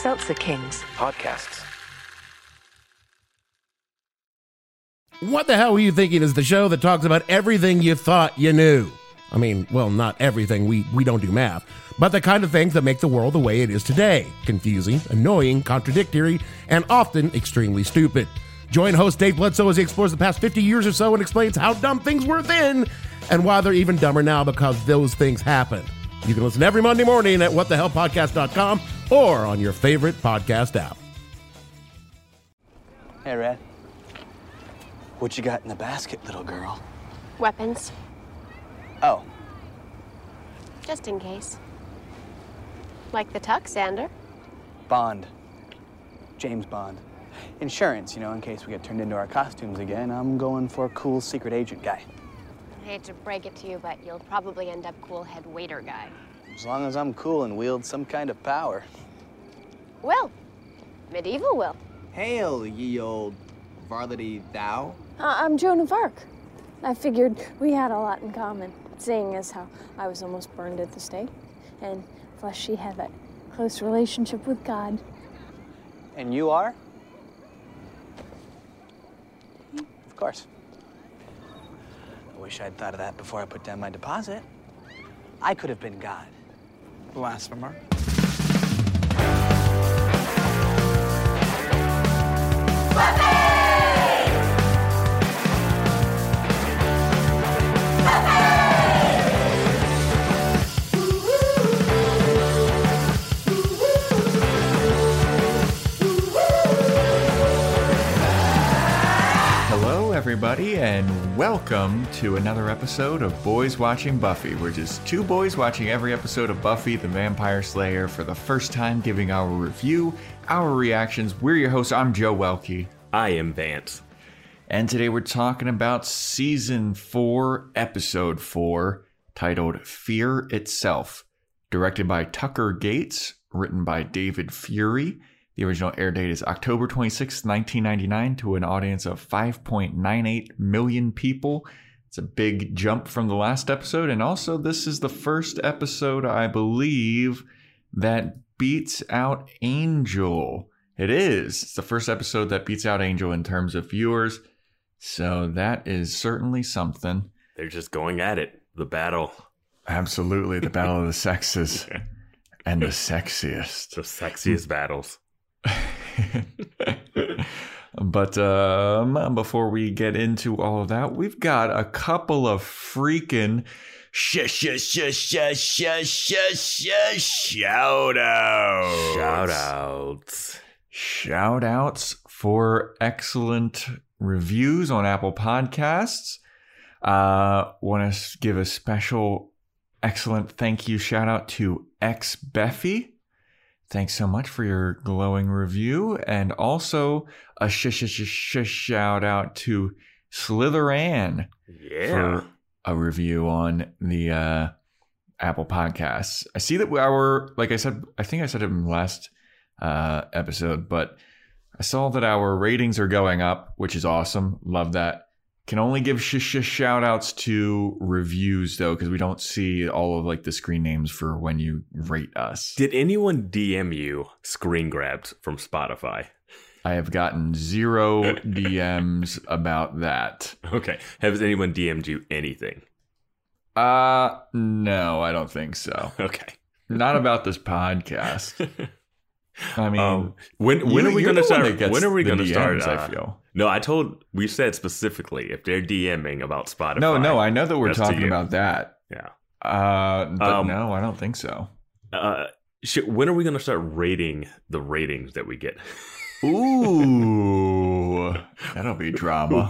Seltzer Kings. Podcasts. What the hell were you thinking is the show that talks about everything you thought you knew? I mean, well, not everything, we, we don't do math, but the kind of things that make the world the way it is today confusing, annoying, contradictory, and often extremely stupid. Join host Dave Bledsoe as he explores the past 50 years or so and explains how dumb things were then and why they're even dumber now because those things happen. You can listen every Monday morning at whatthehellpodcast.com or on your favorite podcast app. Hey, Red. What you got in the basket, little girl? Weapons, Oh, just in case. Like the tuck, Xander. Bond. James Bond. Insurance, you know, in case we get turned into our costumes again. I'm going for a cool secret agent guy. I hate to break it to you, but you'll probably end up cool head waiter guy. As long as I'm cool and wield some kind of power. Will. Medieval Will. Hail, ye old varlety thou. Uh, I'm Joan of Arc. I figured we had a lot in common, seeing as how I was almost burned at the stake, and plus she had that close relationship with God. And you are? Of course. Wish I'd thought of that before I put down my deposit. I could have been God. Blasphemer. Everybody, and welcome to another episode of Boys Watching Buffy. We're just two boys watching every episode of Buffy the Vampire Slayer for the first time, giving our review, our reactions. We're your hosts. I'm Joe Welkie. I am Vance. And today we're talking about season four, episode four, titled Fear Itself, directed by Tucker Gates, written by David Fury. The original air date is October 26, 1999, to an audience of 5.98 million people. It's a big jump from the last episode. And also, this is the first episode, I believe, that beats out Angel. It is. It's the first episode that beats out Angel in terms of viewers. So that is certainly something. They're just going at it. The battle. Absolutely. The battle of the sexes and the sexiest. The sexiest battles. but um, before we get into all of that, we've got a couple of freaking sh- sh- sh- sh- sh- sh- sh- shout outs. Shout outs. Shout outs for excellent reviews on Apple Podcasts. Uh, Want to give a special, excellent thank you shout out to X Beffy Thanks so much for your glowing review. And also a sh- sh- sh- sh- shout out to Slitheran Yeah. for a review on the uh, Apple Podcasts. I see that our, like I said, I think I said it in the last uh, episode, but I saw that our ratings are going up, which is awesome. Love that. Can only give sh- sh- shout outs to reviews though, because we don't see all of like the screen names for when you rate us. Did anyone DM you screen grabs from Spotify? I have gotten zero DMs about that. Okay. Has anyone DM'd you anything? Uh, no, I don't think so. Okay. Not about this podcast. I mean, Um, when when you- are we going to the one that start? When are we going to start? Uh, I feel. No, I told we said specifically if they're DMing about Spotify. No, no, I know that we're talking about that. Yeah. Uh, but Um, no, I don't think so. Uh, when are we going to start rating the ratings that we get? Ooh, that'll be drama.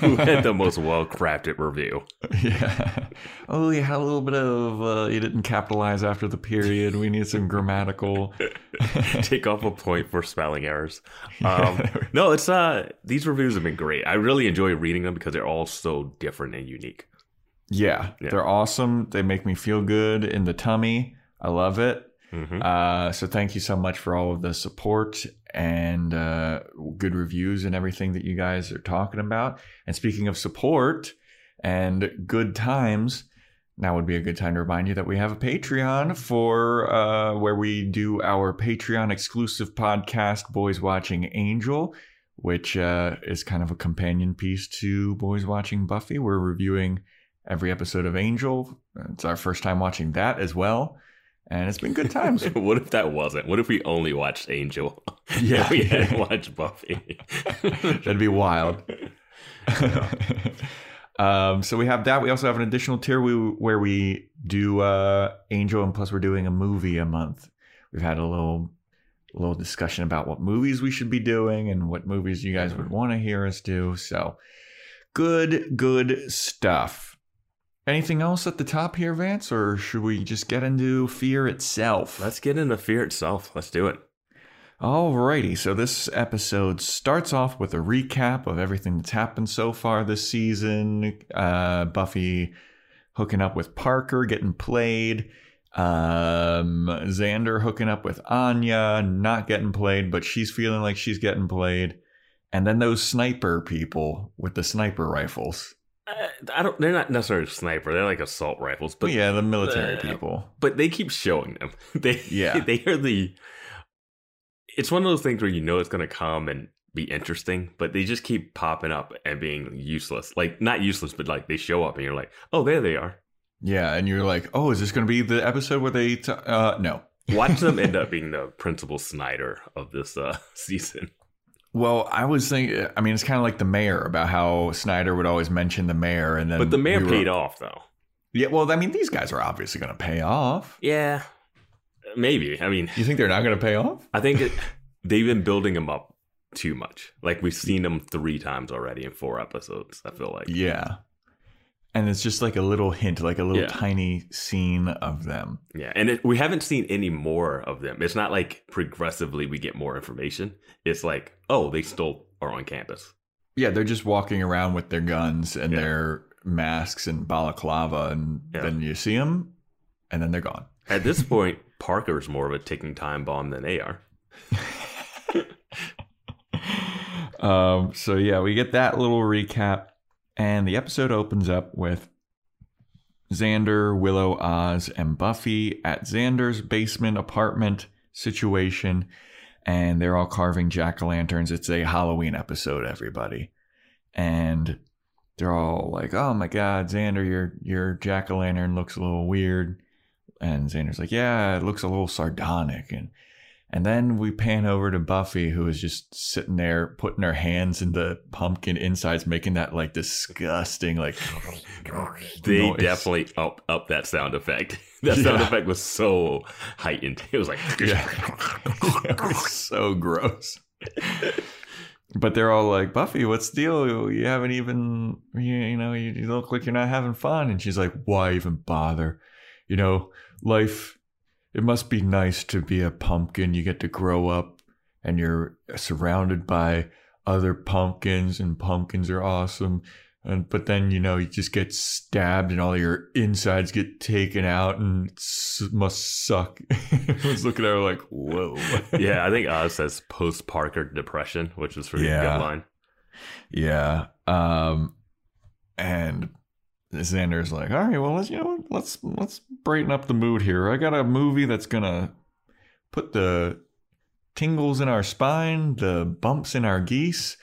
Who had the most well crafted review? yeah. Oh, you had a little bit of, uh, you didn't capitalize after the period. We need some grammatical. Take off a point for spelling errors. Um, no, it's uh these reviews have been great. I really enjoy reading them because they're all so different and unique. Yeah, Yeah. they're awesome. They make me feel good in the tummy. I love it. Mhm. Uh, so thank you so much for all of the support and uh, good reviews and everything that you guys are talking about. And speaking of support and good times, now would be a good time to remind you that we have a Patreon for uh, where we do our Patreon exclusive podcast, Boys Watching Angel, which uh, is kind of a companion piece to Boys Watching Buffy. We're reviewing every episode of Angel. It's our first time watching that as well. And it's been good times. what if that wasn't? What if we only watched Angel? Yeah. we hadn't watched Buffy. That'd be wild. um, so we have that. We also have an additional tier we, where we do uh, Angel, and plus we're doing a movie a month. We've had a little little discussion about what movies we should be doing and what movies you guys would want to hear us do. So good, good stuff. Anything else at the top here, Vance, or should we just get into Fear itself? Let's get into Fear itself. Let's do it. Alrighty, so this episode starts off with a recap of everything that's happened so far this season. Uh, Buffy hooking up with Parker, getting played. Um, Xander hooking up with Anya, not getting played, but she's feeling like she's getting played. And then those sniper people with the sniper rifles. I don't. They're not necessarily sniper. They're like assault rifles. But yeah, the military uh, people. But they keep showing them. They Yeah. They are the. It's one of those things where you know it's going to come and be interesting, but they just keep popping up and being useless. Like not useless, but like they show up and you're like, oh, there they are. Yeah, and you're like, oh, is this going to be the episode where they? T- uh, no. Watch them end up being the principal Snyder of this uh, season. Well, I was thinking. I mean, it's kind of like the mayor about how Snyder would always mention the mayor, and then But the mayor we were- paid off though. Yeah, well, I mean, these guys are obviously going to pay off. Yeah, maybe. I mean, You think they're not going to pay off? I think it, they've been building him up too much. Like we've seen him three times already in four episodes. I feel like. Yeah, and it's just like a little hint, like a little Yeah. tiny scene of them. Yeah, and it, we haven't seen any more of them. It's not like progressively we get more information. It's like, oh, they still are on campus. Yeah, they're just walking around with their guns and Yeah. their masks and balaclava, and Yeah. then you see them, and then they're gone. At this point, Parker's more of a ticking time bomb than they are. um, so yeah, we get that little recap, and the episode opens up with Xander, Willow, Oz, and Buffy at Xander's basement apartment situation, and they're all carving jack o' lanterns. It's a Halloween episode, everybody, and they're all like, "Oh my God, Xander, your your jack o' lantern looks a little weird," and Xander's like, "Yeah, it looks a little sardonic," and and then we pan over to Buffy, who is just sitting there putting her hands in the pumpkin insides, making that like disgusting, like They noise. definitely up up that sound effect. That sound Yeah. effect was so heightened. It was like, Yeah. it was so gross. But they're all like, Buffy, what's the deal? You haven't even, you, you know, you, you look like you're not having fun. And she's like, why even bother? You know, life, it must be nice to be a pumpkin. You get to grow up and you're surrounded by other pumpkins, and pumpkins are awesome. And, but then, you know, you just get stabbed and all your insides get taken out and it must suck. I was looking at her like, whoa. yeah, I think Oz says post Parker depression, which is pretty Yeah. good line. Yeah. Um, and Xander's like, all right, well, let's you know, what, let's let's brighten up the mood here. I got a movie that's gonna put the tingles in our spine, the bumps in our geese.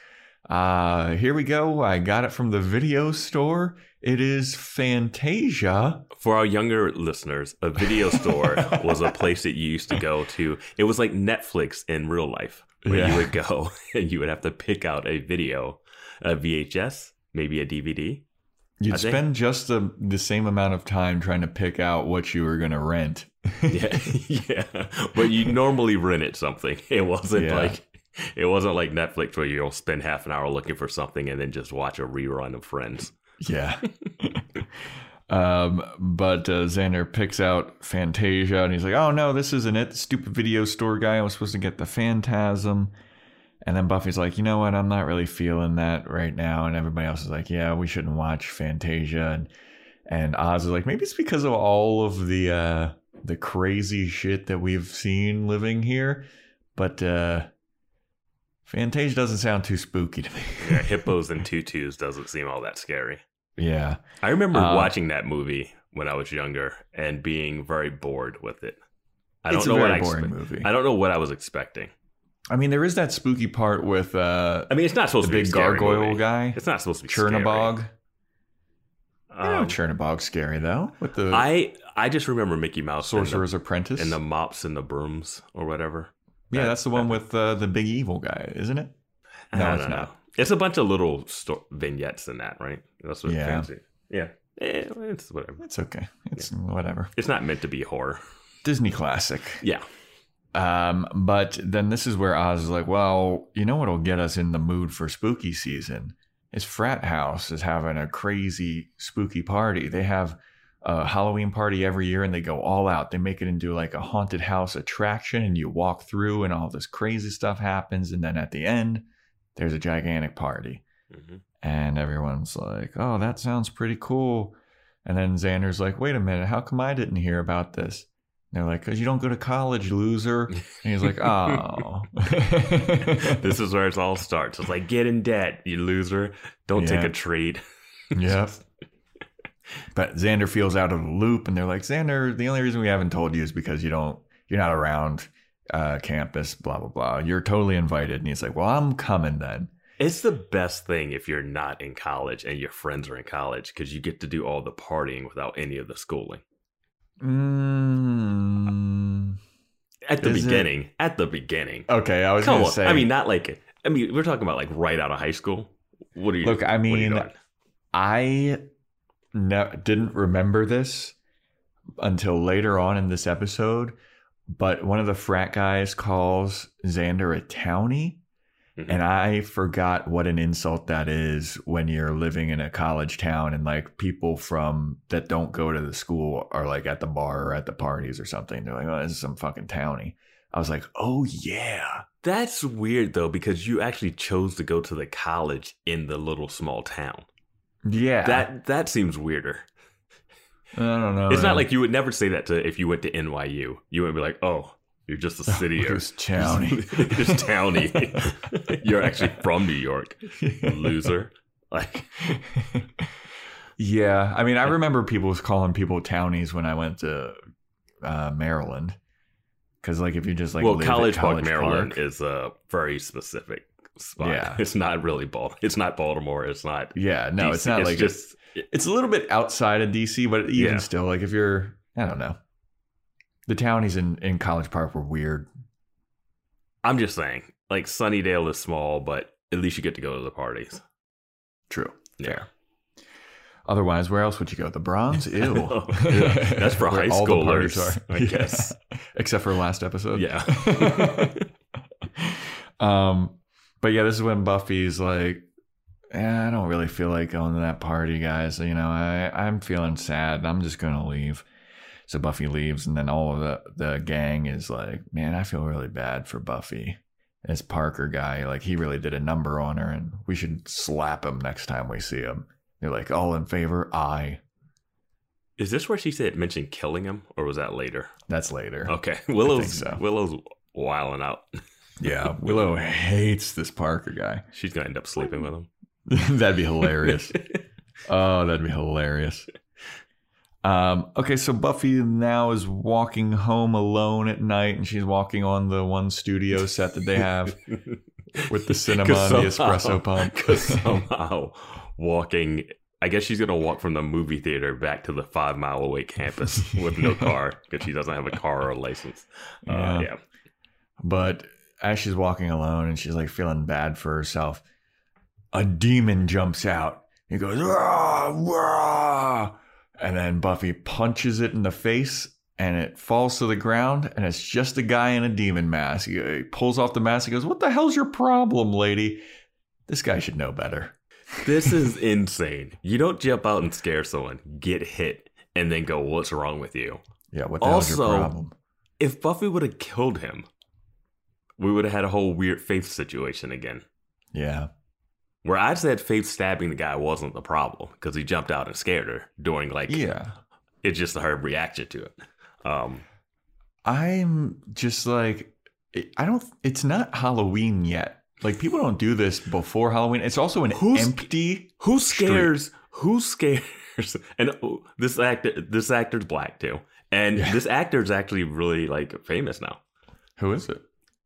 Uh, here we go. I got it from the video store. It is Fantasia. For our younger listeners, a video store was a place that you used to go to. It was like Netflix in real life, where Yeah. you would go and you would have to pick out a video, a VHS, maybe a DVD. You'd I think- spend just the the same amount of time trying to pick out what you were gonna rent. Yeah, yeah. But you normally rented something. It wasn't Yeah. like it wasn't like Netflix where you'll spend half an hour looking for something and then just watch a rerun of Friends. Yeah. um, but uh, Xander picks out Fantasia and he's like, oh no, this isn't it. Stupid video store guy. I was supposed to get the Phantasm. And then Buffy's like, you know what? I'm not really feeling that right now. And everybody else is like, yeah, we shouldn't watch Fantasia. And, and Oz is like, maybe it's because of all of the, uh, the crazy shit that we've seen living here. But, uh, Fantasia doesn't sound too spooky to me. Yeah, hippos and tutus doesn't seem all that scary. yeah. I remember Uh, watching that movie when I was younger and being very bored with it. I It's don't a know very what I movie. I don't know what I was expecting. I mean, there is that spooky part with uh, I mean, it's not supposed the to be big gargoyle movie. guy, It's not supposed to be. Chernabog. I know Um, Chernabog's scary though, with the I I just remember Mickey Mouse and the- Sorcerer's Apprentice. and the mops and the brooms or whatever. yeah, that- that's the one with uh, the big evil guy, isn't it? No, it's don't It's a bunch of little sto- vignettes in that, right? That's what Yeah. fancy. Yeah, Eh, it's whatever. It's okay. It's whatever. It's not meant to be horror. Disney classic. Yeah, Um, but then this is where Oz is like, well, you know what'll get us in the mood for spooky season? Is Frat House is having a crazy spooky party. They have a Halloween party every year and they go all out. They make it into like a haunted house attraction and you walk through and all this crazy stuff happens. And then at the end, there's a gigantic party. hmm And everyone's like, oh, that sounds pretty cool. And then Xander's like, wait a minute, how come I didn't hear about this? They're like, because you don't go to college, loser. And he's like, oh. this is where it all starts. It's like get in debt, you loser. Don't take a trade. yep. But Xander feels out of the loop, and they're like, Xander, the only reason we haven't told you is because you don't, you're not around uh, campus, blah, blah, blah. You're totally invited. And he's like, well, I'm coming then. It's the best thing if you're not in college and your friends are in college because you get to do all the partying without any of the schooling. Mm. At the Is it- beginning, at the beginning. Okay, I was Come going on. to say. I mean, not like, I mean, we're talking about like right out of high school. What are you Look, I what are you mean. I no, didn't remember this until later on in this episode, but one of the frat guys calls Xander a townie. Mhm. And I forgot what an insult that is when you're living in a college town and like people from that don't go to the school are like at the bar or at the parties or something. They're like, oh, this is some fucking townie. I was like, oh yeah. That's weird though, because you actually chose to go to the college in the little small town. Yeah. That that seems weirder. I don't know. it's man. not like you would never say that to if you went to NYU. You wouldn't be like, oh, you're just a city or Who's townie. just townie. you're actually from New York, loser. Like, yeah, I mean, I remember people was calling people townies when I went to uh, Maryland, because like if you just like well, live College, Park, College Maryland Park- is a very specific spot. Yeah. it's not really Bal. It's not Baltimore. It's not. yeah, no, DC. it's not like just. it's a little bit outside of DC, but even Yeah. still, like if you're, I don't know, the townies in in College Park were weird. I'm just saying, like Sunnydale is small, but at least you get to go to the parties. True. Yeah. Otherwise, where else would you go? The Bronze? Ew. Yeah. That's for high all the parties schoolers, I Yeah. guess. Except for last episode. Yeah. um, but yeah, this is when Buffy's like, eh, I don't really feel like going to that party, guys. You know, I I'm feeling sad. I'm just gonna leave. So Buffy leaves, and then all of the the gang is like, man, I feel really bad for Buffy. This Parker guy, like he really did a number on her, and we should slap him next time we see him. They're like, all in favor? Aye. Is this where she said mentioned killing him, or was that later? That's later. Okay, Willow's so. Willow's wilding out. Yeah, Willow hates this Parker guy. She's gonna end up sleeping with him. that'd be hilarious. oh, that'd be hilarious. Um, okay, so Buffy now is walking home alone at night, and she's walking on the one studio set that they have with the cinema and the espresso pump. Because somehow walking, I guess she's gonna walk from the movie theater back to the five mile away campus with no car because she doesn't have a car or a license. Uh, Yeah. yeah. But as she's walking alone and she's like feeling bad for herself, a demon jumps out. He goes, "Rah, rah," and then Buffy punches it in the face and it falls to the ground. And it's just a guy in a demon mask. He, he pulls off the mask. He goes, What the hell's your problem, lady? This guy should know better. This is insane. You don't jump out and scare someone, get hit, and then go, "What's wrong with you?" Yeah, what the hell's your Also- problem? If Buffy would have killed him, we would have had a whole weird Faith situation again. Yeah. Where I said Faith stabbing the guy wasn't the problem because he jumped out and scared her during like Yeah. it's just her reaction to it. Um, I'm just like, I don't, it's not Halloween yet. Like, people don't do this before Halloween. It's also an Who's- empty. who Street. scares who scares and oh, this actor this actor's black too. And this actor's actually really like famous now. Who is it?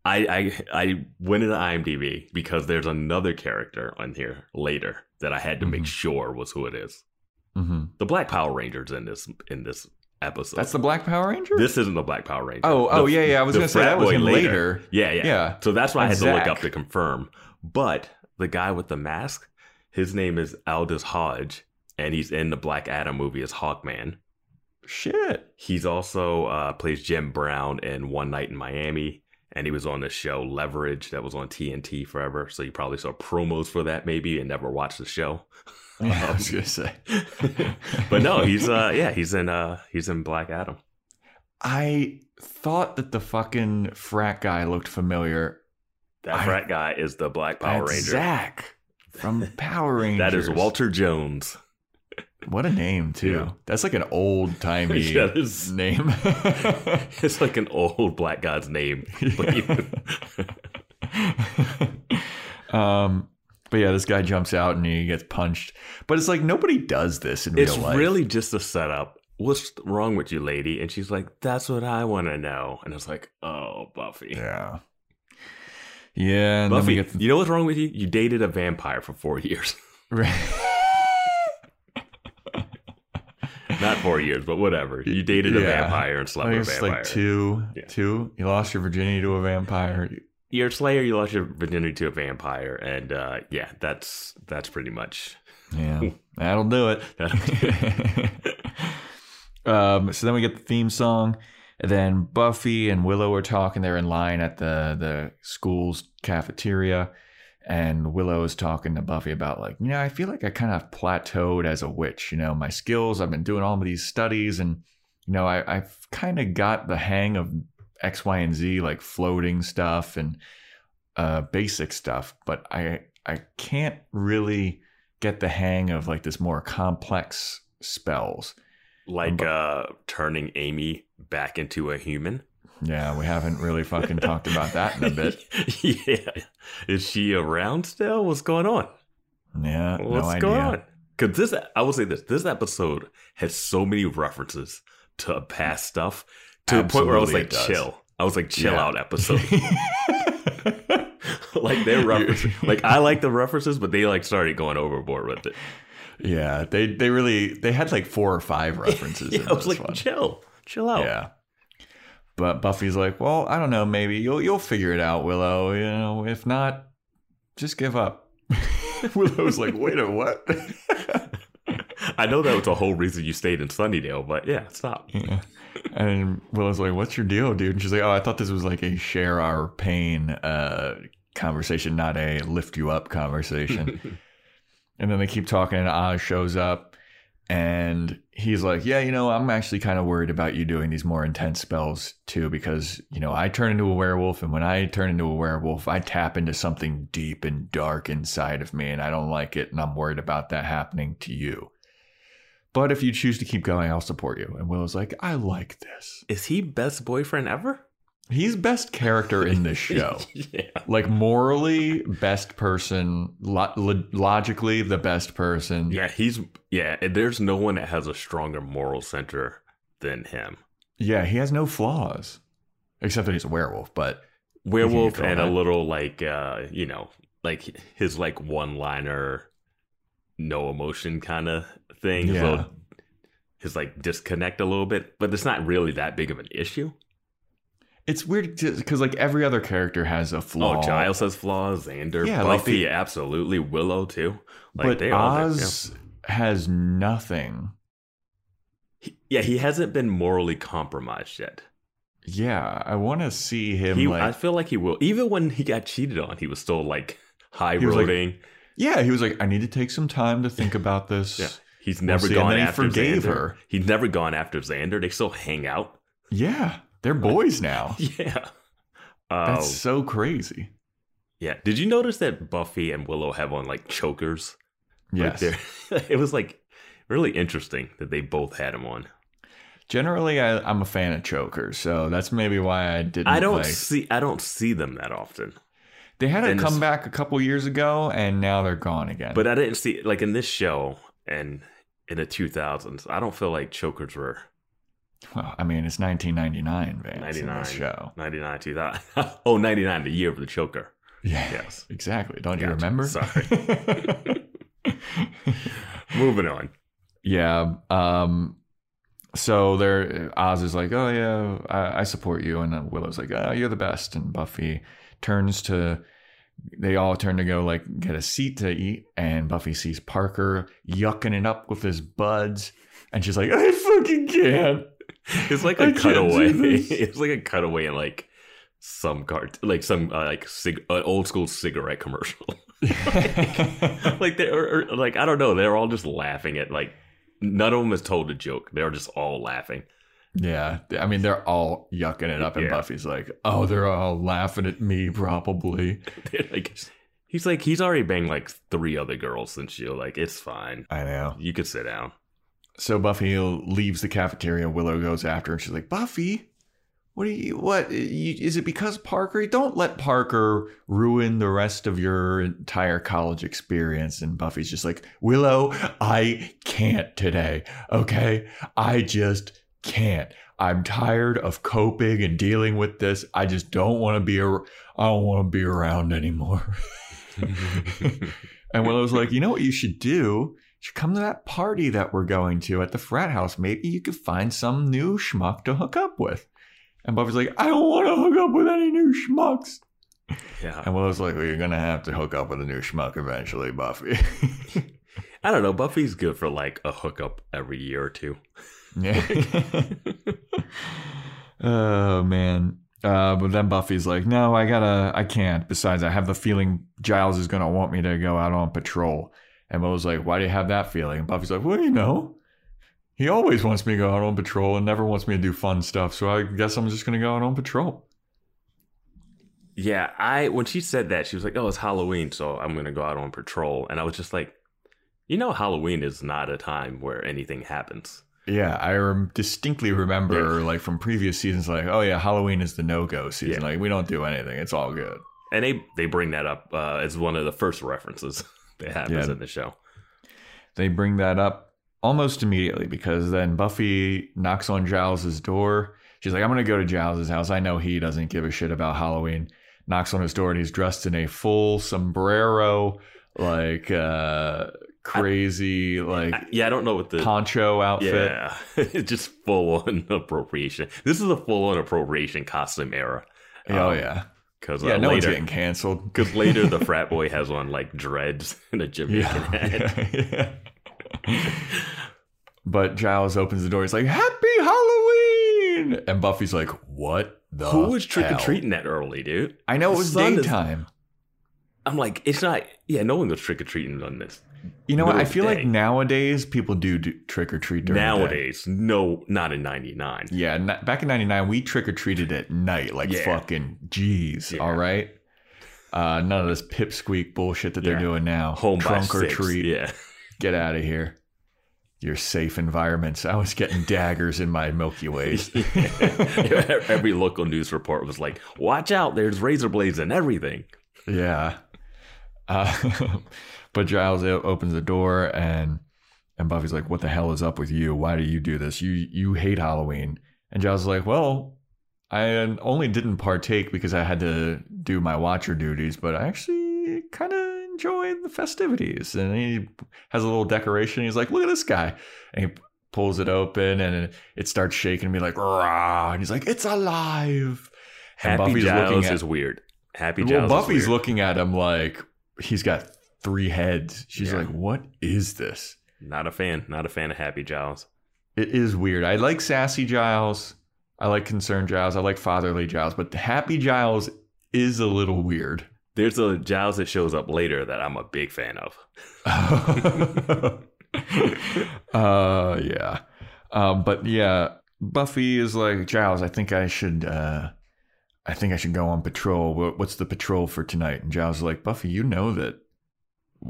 I, I I went into IMDb because there's another character on here later that I had to make Mhm. sure was who it is. Mm-hmm. The Black Power Rangers in this in this episode. That's the Black Power Ranger. this isn't the Black Power Ranger. Oh, oh, The- yeah, yeah. I was gonna say that was boy him later. Yeah, yeah, Yeah. So that's why I had And to look up to confirm. But the guy with the mask, his name is Aldis Hodge, and he's in the Black Adam movie as Hawkman. Shit. He's also uh, plays Jim Brown in One Night in Miami, and he was on the show Leverage that was on TNT forever. So you probably saw promos for that maybe and never watched the show. Yeah, I was gonna say. but no, he's uh yeah he's in uh he's in Black Adam. I thought that the fucking frat guy looked familiar. That I- frat guy is the Black Power Ranger. Zach from Power Rangers. That is Walter Jones. What a name too. Yeah. That's like an old timey Yeah, name. It's like an old black guy's name. um, but yeah, this guy jumps out and he gets punched. But it's like nobody does this in it's real life. It's really just a setup. What's wrong with you, lady? And she's like, "That's what I want to know." And it's like, "Oh, Buffy." yeah, yeah. Buffy, we get the, you know what's wrong with you? You dated a vampire for four years. Not four years, but whatever. You dated a Yeah. vampire and slept with a vampire. like two, Yeah. two. You lost your virginity to a vampire. You're a slayer. You lost your virginity to a vampire, and uh, yeah, that's that's pretty much. Yeah, that'll do it. That'll um, so then we get the theme song. And then Buffy and Willow are talking. They're in line at the the school's cafeteria, and Willow is talking to Buffy about like, you know, I feel like I kind of plateaued as a witch. You know, my skills. I've been doing all of these studies, and you know, I, I've kind of got the hang of X, Y, and Z, like floating stuff and uh, basic stuff, but I I can't really get the hang of like this more complex spells. like uh, turning Amy back into a human. Yeah, we haven't really fucking talked about that in a bit. yeah, is she around still? What's going on? Yeah, no What's idea. going on? Because this, I will say this: this episode has so many references to past stuff to the point where I was like, chill. I was like, chill Yeah. out episode. like their references, like I like the references, but they like started going overboard with it. yeah, they they really they had like four or five references. Yeah, in I was like, one. chill, chill out. Yeah. But Buffy's like, well, I don't know, maybe you'll you'll figure it out, Willow. You know, if not, just give up. Willow's like, wait a what? I know that was the whole reason you stayed in Sunnydale, but yeah, stop. yeah. And Willow's like, what's your deal, dude? And she's like, oh, I thought this was like a share our pain uh, conversation, not a lift you up conversation. and then they keep talking, and Oz shows up, and he's like, yeah, you know, I'm actually kind of worried about you doing these more intense spells too, because you know I turn into a werewolf, and when I turn into a werewolf, I tap into something deep and dark inside of me, and I don't like it, and I'm worried about that happening to you. But if you choose to keep going, I'll support you. And Will Willow's like, I like this. Is he best boyfriend ever? He's best character in this show. yeah. like morally, best person. Lo- lo- logically, the best person. Yeah, he's yeah. There's no one that has a stronger moral center than him. Yeah, he has no flaws, except that he's a werewolf. But Werewolf and a little like uh, you know, like his like one liner, no emotion kind of thing. His, Yeah. little, his like disconnect a little bit, but it's not really that big of an issue. It's weird because like every other character has a flaw. Oh, Giles has flaws. Xander, Yeah, like Buffy, the- absolutely. Willow too. Like but they all. do, Oz has nothing. yeah. He- yeah, he hasn't been morally compromised yet. Yeah, I want to see him He, like. I feel like he will. Even when he got cheated on, he was still like high was like, roading. yeah, he was like, I need to take some time to think about this. yeah, he's We'll never. And gone then he after forgave Xander. her. He's never gone after Xander. They still hang out. Yeah, they're boys now. Yeah. Uh, That's so crazy. yeah. Did you notice that Buffy and Willow have on like chokers? Yes. they're- it was like really interesting that they both had them on. Generally, I, I'm a fan of chokers, so that's maybe why I didn't. I don't like- see. I don't see them that often. They had a comeback a couple years ago, and now they're gone again. But I didn't see like in this show. and in the 2000s, I don't feel like chokers were Well, I mean, it's 1999, Vance. 99 99 show. 99 2000. oh, 99, the year of the choker. Yeah, Yes. exactly. Don't you remember? Sorry. Moving on. yeah. Um. So there, Oz is like, "Oh yeah, I, I support you," and Willow's like, "Oh, you're the best." And Buffy turns to, they all turn to go like get a seat to eat, and Buffy sees Parker yucking it up with his buds, and she's like, "I fucking can't." It's like a can't cutaway. It's like a cutaway in like some cart, like some uh, like cig- uh, old school cigarette commercial. like they are like I don't know. They're all just laughing at like none of them has told a joke. They're just all laughing. Yeah, I mean they're all yucking it up, and Yeah. Buffy's like, "Oh, they're all laughing at me, probably." Like he's like he's already banged like three other girls since you. Like it's fine. I know. You could sit down. So Buffy leaves the cafeteria. Willow goes after, her, and she's like, "Buffy, what are you? What you, is it? Because Parker? Don't let Parker ruin the rest of your entire college experience." And Buffy's just like, "Willow, I can't today. Okay, I just can't. I'm tired of coping and dealing with this. I just don't want to be. ar- I don't want to be around anymore." And Willow's like, you know what you should do? Should come to that party that we're going to at the frat house. Maybe you could find some new schmuck to hook up with. And Buffy's like, I don't want to hook up with any new schmucks. yeah. And Willow's like, well, you're going to have to hook up with a new schmuck eventually, Buffy. I don't know. Buffy's good for like a hookup every year or two. yeah. oh, man. Uh, but then Buffy's like, no, I gotta, I can't. Besides, I have the feeling Giles is gonna want me to go out on patrol. And Mo was like, why do you have that feeling? And Buffy's like, well, you know, he always wants me to go out on patrol and never wants me to do fun stuff. So I guess I'm just gonna go out on patrol. Yeah, I when she said that, she was like, "Oh, it's Halloween, so I'm gonna go out on patrol." And I was just like, "You know, Halloween is not a time where anything happens." Yeah, I rem- distinctly remember, like from previous seasons, like, oh yeah, Halloween is the no-go season. Yeah. Like we don't do anything; it's all good. And they they bring that up uh, as one of the first references that happens Yeah. in the show. they bring that up almost immediately because then Buffy knocks on Giles's door. She's like, I'm going to go to Giles's house. I know he doesn't give a shit about Halloween. Knocks on his door and he's dressed in a full sombrero, like uh crazy, like I- yeah, I don't know what the poncho outfit. yeah, it's just full on appropriation. This is a full on appropriation costume era. Oh, Um, yeah. Because Yeah, uh, no one's getting canceled. because later the frat boy has on like dreads and a Jamaican hat. yeah, yeah. But Giles opens the door. He's like, Happy Halloween! And Buffy's like, What the Who was trick or treating that early, dude? I know it was sun is- daytime. I'm like, it's not. Yeah, no one goes trick or treating on this. You know what? I feel the like nowadays people do, do trick or treat during the day. Nowadays, no, not in '99. Yeah, n- back in '99, we trick or treated at night, like Yeah. fucking jeez. Yeah. All right, uh, none of this pipsqueak bullshit that they're doing now. Home Trunk or treat. Yeah, Get out of here. Your safe environments. I was getting daggers in my Milky Ways. every local news report was like, "Watch out! There's razor blades and everything." Yeah. Uh, but Giles opens the door and and Buffy's like, "What the hell is up with you? Why do you do this? You you hate Halloween." And Giles is like, "Well, I um, only didn't partake because I had to do my watcher duties, but I actually kind of enjoyed the festivities." And he has a little decoration. He's like, "Look at this guy," and he pulls it open and it, starts shaking be like, "Rah!" And he's like, "It's alive." And Happy Giles at- is weird. Happy well, Giles. is Buffy's looking at him like he's got three heads. She's Yeah. like, "What is this?" not a fan. Not a fan of Happy Giles. It is weird. I like sassy Giles. I like concerned Giles. I like fatherly Giles, but happy Giles is a little weird. There's a Giles that shows up later that I'm a big fan of. uh, yeah. Um, but yeah, Buffy is like Giles. I think I should. Uh, I think I should go on patrol. What's the patrol for tonight? And Giles is like, Buffy, you know that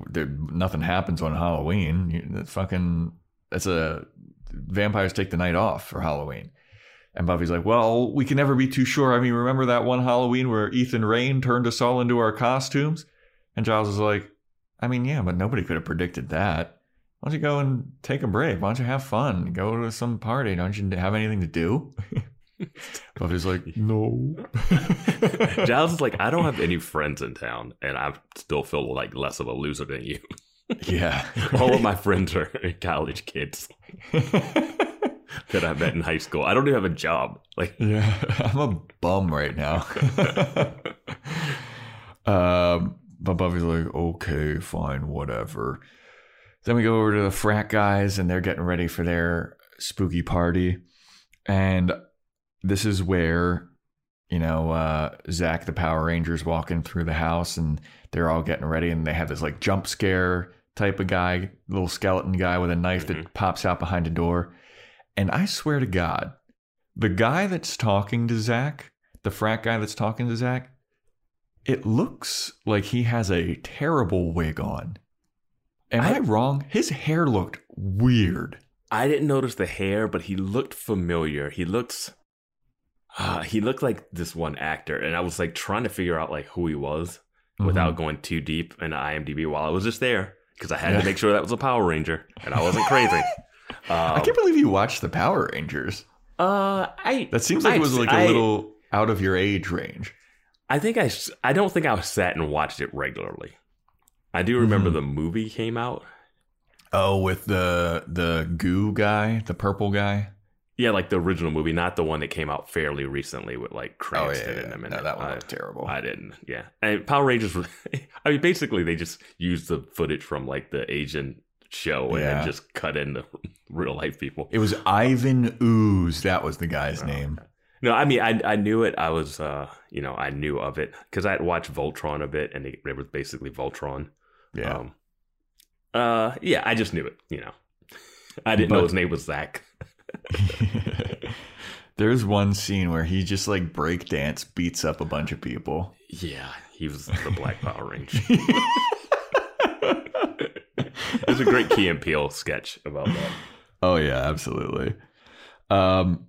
there nothing happens on Halloween. You, fucking. That's a vampires take the night off for Halloween. And Buffy's like, well, we can never be too sure. I mean, remember that one Halloween where Ethan Rayne turned us all into our costumes? And Giles is like, I mean, yeah, but nobody could have predicted that. Why don't you go and take a break? Why don't you have fun? Go to some party. Don't you have anything to do? Buffy's like, no. Giles is like, I don't have any friends in town, and I still feel like less of a loser than you. yeah. All of my friends are college kids that I met in high school. I don't even have a job. Like, Yeah, I'm a bum right now. um, but Buffy's like, okay, fine, whatever. Then we go over to the frat guys, and they're getting ready for their spooky party. And this is where, you know, uh, Zach, the Power Rangers, walking through the house, and they're all getting ready, and they have this like jump scare type of guy, little skeleton guy with a knife that pops out behind a door. And I swear to God, the guy that's talking to Zach, the frat guy that's talking to Zach, it looks like he has a terrible wig on. Am I, I- wrong? His hair looked weird. I didn't notice the hair, but he looked familiar. He looks, uh, he looked like this one actor, and I was like trying to figure out like who he was without going too deep in IMDb while I was just there because I had Yeah. to make sure that was a Power Ranger and I wasn't crazy. I Um, can't believe you watched the Power Rangers. uh, I That seems like I- it was like a I- little out of your age range. I think I, I don't think I sat and watched it regularly. I do remember Mhm. the movie came out. Oh, with the the goo guy, the purple guy. Yeah, like the original movie, not the one that came out fairly recently with like Cranston in them. in No, it. that one I- looked terrible. I didn't. Yeah, and Power Rangers. I mean, basically, they just used the footage from like the Asian show and Yeah. then just cut in the real life people. it was Ivan Ooze. That was the guy's Oh, name. No, I mean, I I knew it. I was, uh, you know, I knew of it because I had watched Voltron a bit, and it, it was basically Voltron. Yeah. Um, uh, yeah, I just knew it. You know, I didn't know But- his name was Zach. There's one scene where he just like breakdance beats up a bunch of people. Yeah, he was the Black Power Ranger. There's a great Key and Peele sketch about that. Oh yeah, absolutely. Um,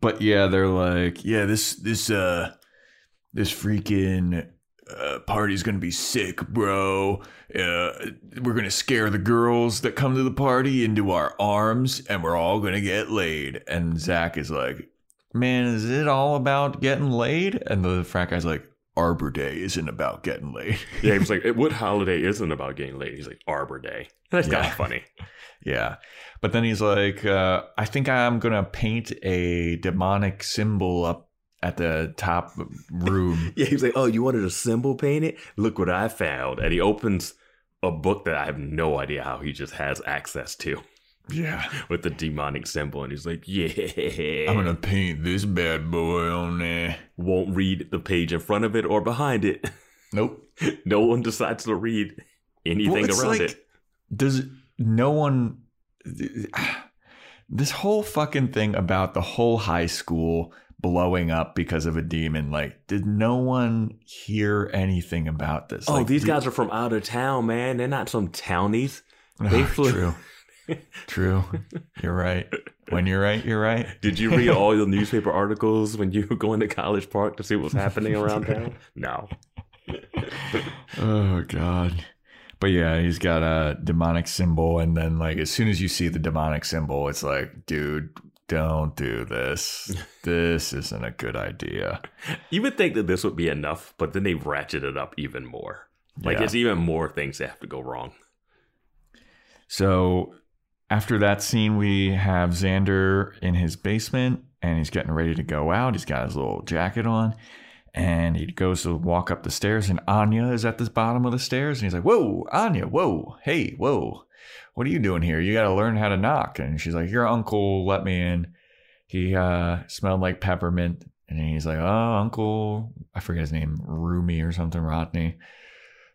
but yeah, they're like, yeah, this this uh this freaking uh, party's gonna be sick, bro. Uh, we're gonna scare the girls that come to the party into our arms, and we're all gonna get laid. And Zach is like, man, is it all about getting laid? And the frat guy's like, Arbor Day isn't about getting laid. Yeah, he was like, "What holiday isn't about getting laid?" He's like, "Arbor Day." That's kind Yeah. of funny. Yeah. But then he's like, uh, I think I'm going to paint a demonic symbol up at the top room. Yeah, he's like, "Oh, you wanted a symbol painted? Look what I found!" And he opens a book that I have no idea how he just has access to yeah. with the demonic symbol, and he's like, "Yeah." I'm going to paint this bad boy on there. won't read the page in front of it or behind it. Nope. no one decides to read anything Well, around like- it. Does no one. This whole fucking thing about the whole high school blowing up because of a demon, like, did no one hear anything about this? Oh, Like, these the- guys are from out of town, man. They're not some townies. Ah, they Oh, flew- True. True. You're right. When you're right, you're right. Did you read all the newspaper articles when you were going to College Park to see what was happening around town? No. Oh God. But yeah, he's got a demonic symbol, and then like as soon as you see the demonic symbol, it's like, dude, don't do this. This isn't a good idea. You would think that this would be enough, but then they ratchet it up even more. Like Yeah. there's even more things that have to go wrong. So after that scene, we have Xander in his basement, and he's getting ready to go out. He's got his little jacket on. And he goes to walk up the stairs, and Anya is at the bottom of the stairs. And he's like, Whoa, Anya, whoa, hey, whoa, what are you doing here? You got to learn how to knock. And she's like, Your uncle let me in. He uh, smelled like peppermint. And he's like, Oh, Uncle, I forget his name, Rumi or something, Rodney.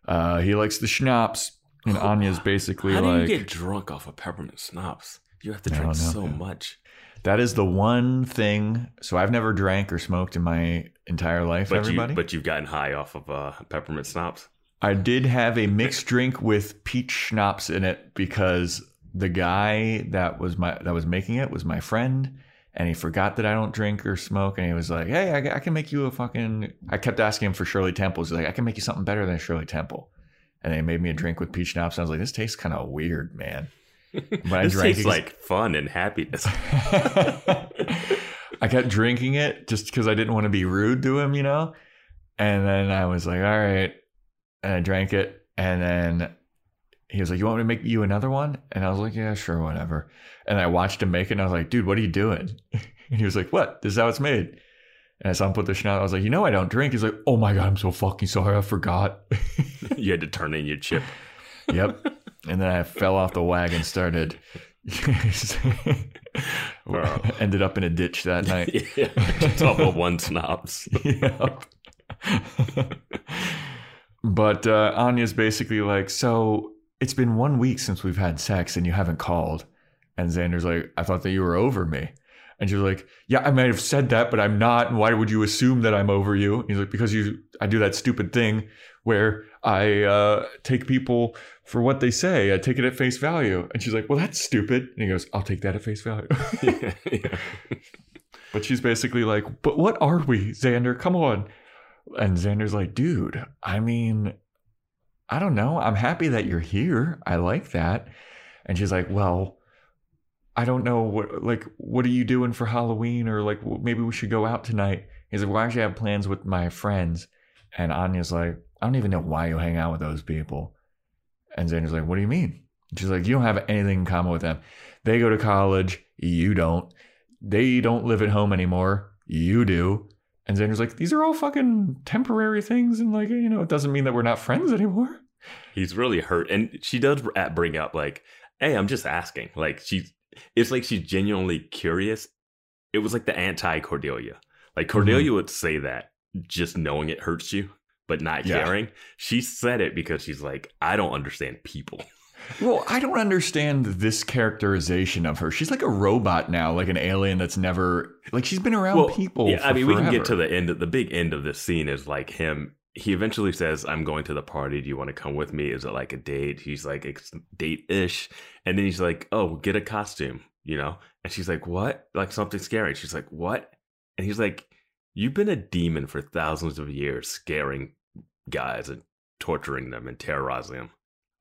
Uh, he likes the schnapps. And Anya's basically How like, do you get drunk off of peppermint schnapps? You have to drink so much. That is the one thing. So I've never drank or smoked in my entire life. But everybody, you but you've gotten high off of uh, peppermint schnapps. I did have a mixed drink with peach schnapps in it because the guy that was my that was making it was my friend, and he forgot that I don't drink or smoke, and he was like, "Hey, I, I can make you a fucking." I kept asking him for Shirley Temple. He's like, "I can make you something better than Shirley Temple," and they made me a drink with peach schnapps. And I was like, "This tastes kind of weird, man." But I this drank tastes like fun and happiness. I kept drinking it just because I didn't want to be rude to him, you know? And then I was like, all right. And I drank it. And then he was like, you want me to make you another one? And I was like, yeah, sure, whatever. And I watched him make it and I was like, dude, what are you doing? And he was like, what? This is how it's made. And I saw him put the out. I was like, you know, I don't drink. He's like, oh my God, I'm so fucking sorry. I forgot. you had to turn in your chip. yep. And then I fell off the wagon, started. Wow. Ended up in a ditch that night. yeah, double one snobs. yep. But uh, Anya's basically like, so it's been one week since we've had sex and you haven't called. And Xander's like, I thought that you were over me. And she's like, Yeah, I might have said that, but I'm not. And why would you assume that I'm over you? He's like, Because you, I do that stupid thing where I uh, take people for what they say. I take it at face value. And she's like, Well, that's stupid. And he goes, I'll take that at face value. yeah, yeah. But she's basically like, but what are we, Xander? Come on. And Xander's like, dude, I mean, I don't know. I'm happy that you're here. I like that. And she's like, well, I don't know what, like, what are you doing for Halloween? Or like, maybe we should go out tonight. He's like, well, I actually have plans with my friends. And Anya's like, I don't even know why you hang out with those people. And Xander's like, what do you mean? She's like, you don't have anything in common with them. They go to college. You don't they don't live at home anymore. You do. And Xander's like, these are all fucking temporary things. And like, you know, it doesn't mean that we're not friends anymore. He's really hurt, and she does bring up like, "Hey, I'm just asking." Like she's, it's like she's genuinely curious. It was like the anti Cordelia. Like mm-hmm. Cordelia would say that just knowing it hurts you, but not Yeah. caring. She said it because she's like, I don't understand people. Well, I don't understand this characterization of her. She's like a robot now, like an alien that's never like she's been around people. Yeah, I mean, we can get to the end. Of, the big end of this scene is like him. He eventually says, "I'm going to the party. Do you want to come with me? Is it like a date?" He's like, date ish," and then he's like, "Oh, get a costume," you know. And she's like, "What? Like something scary?" She's like, "What?" And he's like, "You've been a demon for thousands of years, scaring guys and torturing them and terrorizing them.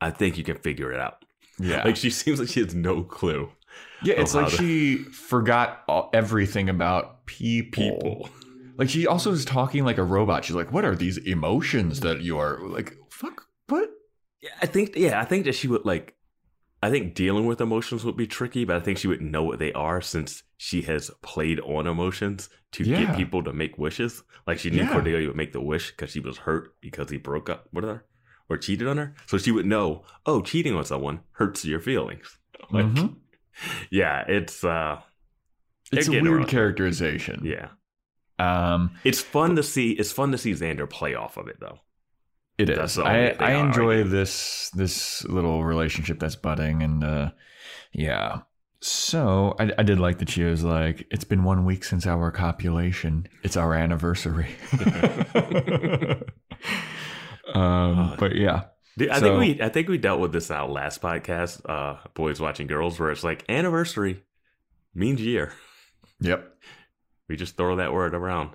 I think you can figure it out." Yeah, Like she seems like she has no clue. yeah. It's like to- she forgot all, everything about people. People. Like she also is talking like a robot. She's like, "What are these emotions that you are like? Fuck, what?" Yeah, I think yeah, I think that she would like I think dealing with emotions would be tricky, but I think she would know what they are since she has played on emotions to Yeah. get people to make wishes. Like she knew Yeah. Cordelia would make the wish because she was hurt because he broke up with her or cheated on her. So she would know, oh, cheating on someone hurts your feelings. Like, Mhm. yeah, it's uh It's a weird around. characterization. yeah. Um, It's fun to see it's fun to see Xander play off of it though. it That's is. I, I enjoy argue. this this little relationship that's budding, and uh, yeah. So I, I did like that she was like, "It's been one week since our copulation. It's our anniversary." um, but yeah, I So- think we I think we dealt with this out last podcast, uh, boys watching girls, where it's like anniversary means year. yep, We just throw that word around.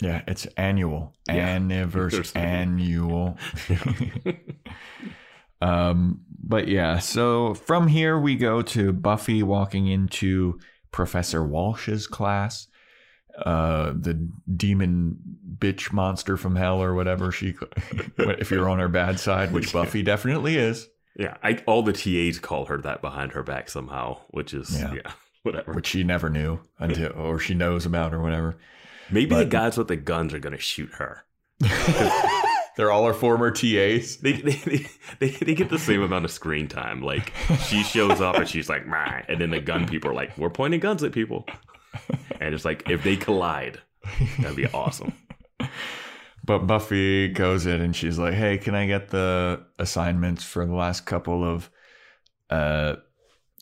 yeah. It's annual, Yeah. anniversary, annual. Um, but yeah, so from here we go to Buffy walking into Professor Walsh's class. Uh, the demon bitch monster from hell or whatever she, if you're on her bad side, which Buffy definitely is, Yeah, I, all the TAs call her that behind her back somehow, which is Yeah. yeah, whatever. which she never knew until, or she knows about or whatever. Maybe the guys with the guns are gonna shoot her. They're all our former TAs. They they, they they get the same amount of screen time. Like she shows up and she's like, "Meh," and then the gun people are like, "We're pointing guns at people," and it's like if they collide, that'd be awesome. But Buffy goes in and she's like, "Hey, can I get the assignments for the last couple of uh,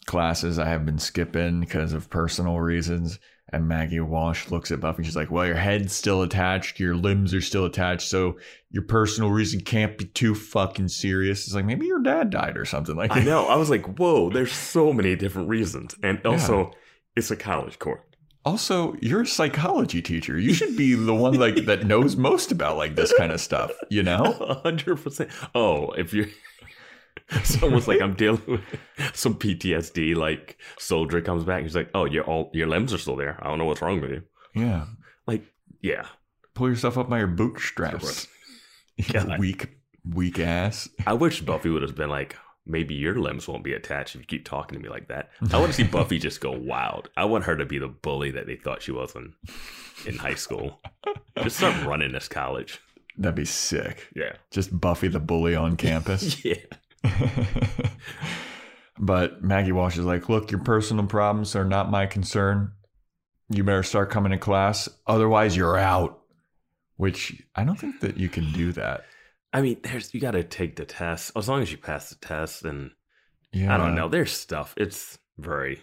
classes I have been skipping because of personal reasons?" And Maggie Walsh looks at Buffy. and She's like, "Well, your head's still attached, your limbs are still attached, so your personal reason can't be too fucking serious." It's like maybe your dad died or something like that. I know. I was like, "Whoa!" There's so many different reasons, and also it's a college course. Also, you're a psychology teacher. You should be the one like that knows most about like this kind of stuff. You know? hundred percent. Oh, if you It's almost like I'm dealing with some PTSD. Like soldier comes back, he's like, "Oh, your all your limbs are still there. I don't know what's wrong with you." Yeah. Like, yeah, Pull yourself up by your bootstraps. God. weak, weak ass. I wish Buffy would have been like, maybe your limbs won't be attached if you keep talking to me like that. I want to see Buffy just go wild. I want her to be the bully that they thought she was in, in high school. Just start running this college. That'd be sick. Yeah. Just Buffy the bully on campus. Yeah. but Maggie Walsh is like, look, your personal problems are not my concern. You better start coming to class. Otherwise, you're out. Which I don't think that you can do that. I mean, there's you got to take the test. As long as you pass the test, and Yeah. I don't know, there's stuff. It's very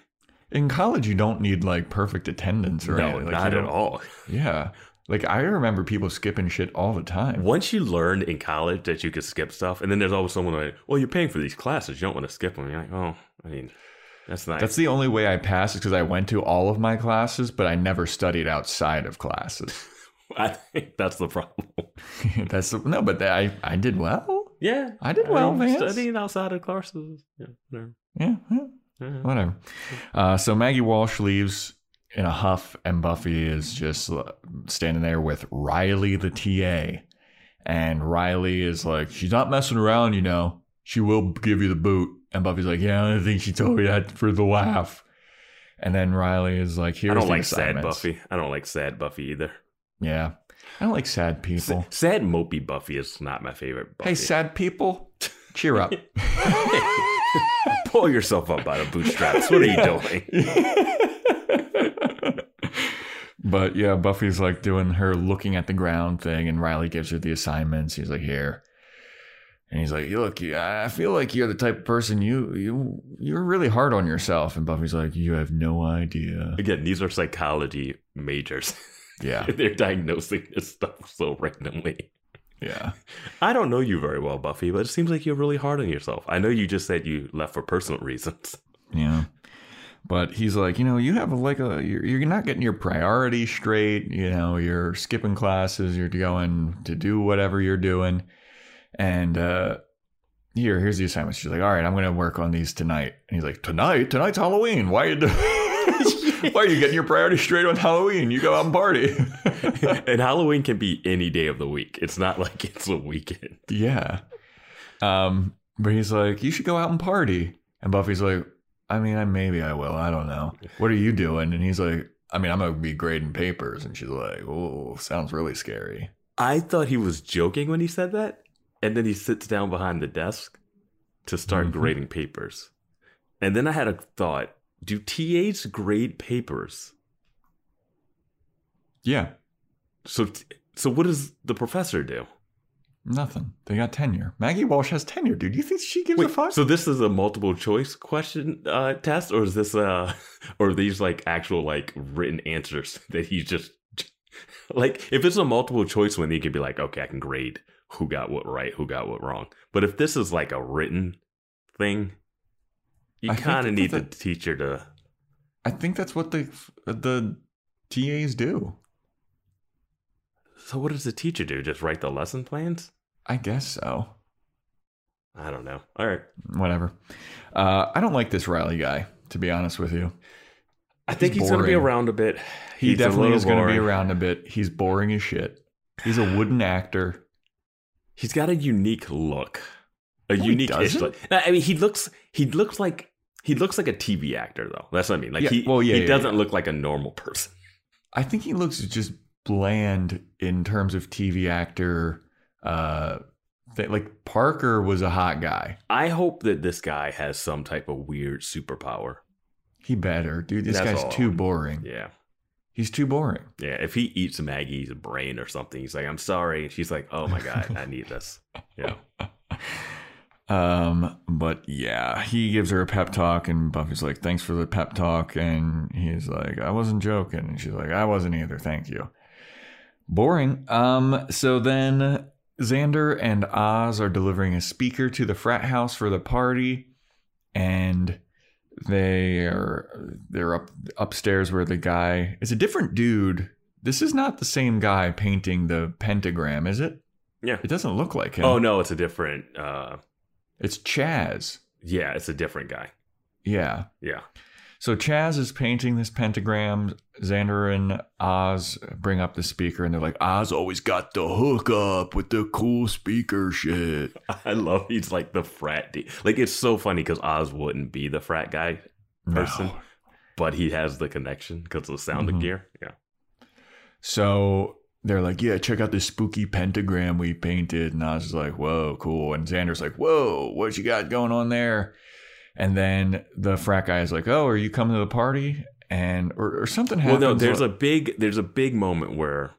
In college, you don't need like perfect attendance or no, anything. Like, not at all. Yeah. Like I remember people skipping shit all the time. Once you learn in college that you could skip stuff, and then there's always someone like, "Well, you're paying for these classes. You don't want to skip them." You're like, "Oh, I mean, that's nice." That's the only way I passed is because I went to all of my classes, but I never studied outside of classes. I think that's the problem. That's no, but I I did well. Yeah, I did well, mean, Studying outside of classes. Yeah, whatever. Yeah, yeah, Yeah. whatever. Uh, so Maggie Walsh leaves in a huff, and Buffy is just uh, standing there with Riley, the TA. And Riley is like, she's not messing around, you know. She will give you the boot. And Buffy's like, yeah, I think she told me that for the laugh. And then Riley is like, here's I don't the like sad. Buffy. I don't like sad Buffy either. Yeah. I don't like sad people. Sad mopey Buffy is not my favorite. Buffy. Hey, sad people, cheer up. pull yourself up by the bootstraps. What are you doing? but yeah, Buffy's like doing her looking at the ground thing, and Riley gives her the assignments. He's like, "Here," and he's like, "Look, I feel like you're the type of person you you you're really hard on yourself." And Buffy's like, "You have no idea." Again, these are psychology majors. Yeah, They're diagnosing this stuff so randomly. yeah. I don't know you very well, Buffy, but it seems like you're really hard on yourself. I know you just said you left for personal reasons. Yeah. But he's like, you know, you have like a, you're, you're not getting your priorities straight. You know, you're skipping classes, you're going to do whatever you're doing. And, uh, here, here's the assignment. She's like, all right, I'm going to work on these tonight. And he's like, tonight? Tonight's Halloween. Why are you, do- why are you getting your priorities straight on Halloween? You go out and party. and Halloween can be any day of the week. It's not like it's a weekend. yeah. Um, but he's like, you should go out and party. And Buffy's like, I mean, I, maybe I will. I don't know. What are you doing? And he's like, I mean, I'm going to be grading papers. And she's like, oh, sounds really scary. I thought he was joking when he said that. And then he sits down behind the desk to start Mhm. grading papers. And then I had a thought do TAs grade papers? Yeah, So, so what does the professor do? nothing. They got tenure. Maggie Walsh has tenure, dude. Do you think she gives a Wait, fuck? so this is a multiple choice question uh, test, or is this uh, or are these like actual like written answers that he's just like? If it's a multiple choice one, he could be like, okay, I can grade who got what right, who got what wrong. But if this is like a written thing, you kind of need the teacher to. I think that's what the the TAs do. So what does the teacher do? Just write the lesson plans? I guess so. I don't know. All right, Whatever. Uh, I don't like this Riley guy, to be honest with you. I think He's he's, going to be around a bit. He He's definitely is going to be around a bit. He's boring as shit. He's a wooden actor. He's got a unique look. A No, unique look. I mean, he looks he looks like he looks like a TV actor though. That's what I mean. Like Yeah, he well, yeah, he yeah, doesn't look like a normal person. I think he looks just bland in terms of TV actor. Uh, like Parker was a hot guy. I hope that this guy has some type of weird superpower. He better, dude. This That's guy's all. too boring. Yeah. He's too boring. Yeah. If he eats Maggie's brain or something, he's like, I'm sorry. She's like, Oh my God, I need this. Yeah. Um, but yeah, he gives her a pep talk, and Buffy's like, "Thanks for the pep talk," and he's like, "I wasn't joking," and she's like, "I wasn't either. Thank you." Boring. Um, so then Xander and Oz are delivering a speaker to the frat house for the party, and they are they're up upstairs where the guy is a different dude. This is not the same guy painting the pentagram, is it? Yeah. It doesn't look like him. Oh no, it's a different uh It's Chaz. Yeah, it's a different guy. Yeah. Yeah. So Chaz is painting this pentagram. Xander and Oz bring up the speaker, and they're like, "Oz always got the hook up with the cool speaker shit." I love he's like the frat D. Like it's so funny because Oz wouldn't be the frat guy person, No. but he has the connection because of the sound Mhm. of gear. Yeah. So they're like, "Yeah, check out this spooky pentagram we painted." And Oz is like, "Whoa, cool!" And Xander's like, "Whoa, what you got going on there?" And then the frat guy is like, "Oh, are you coming to the party?" And or, or something happens. Well, no, there's like- a big there's a big moment where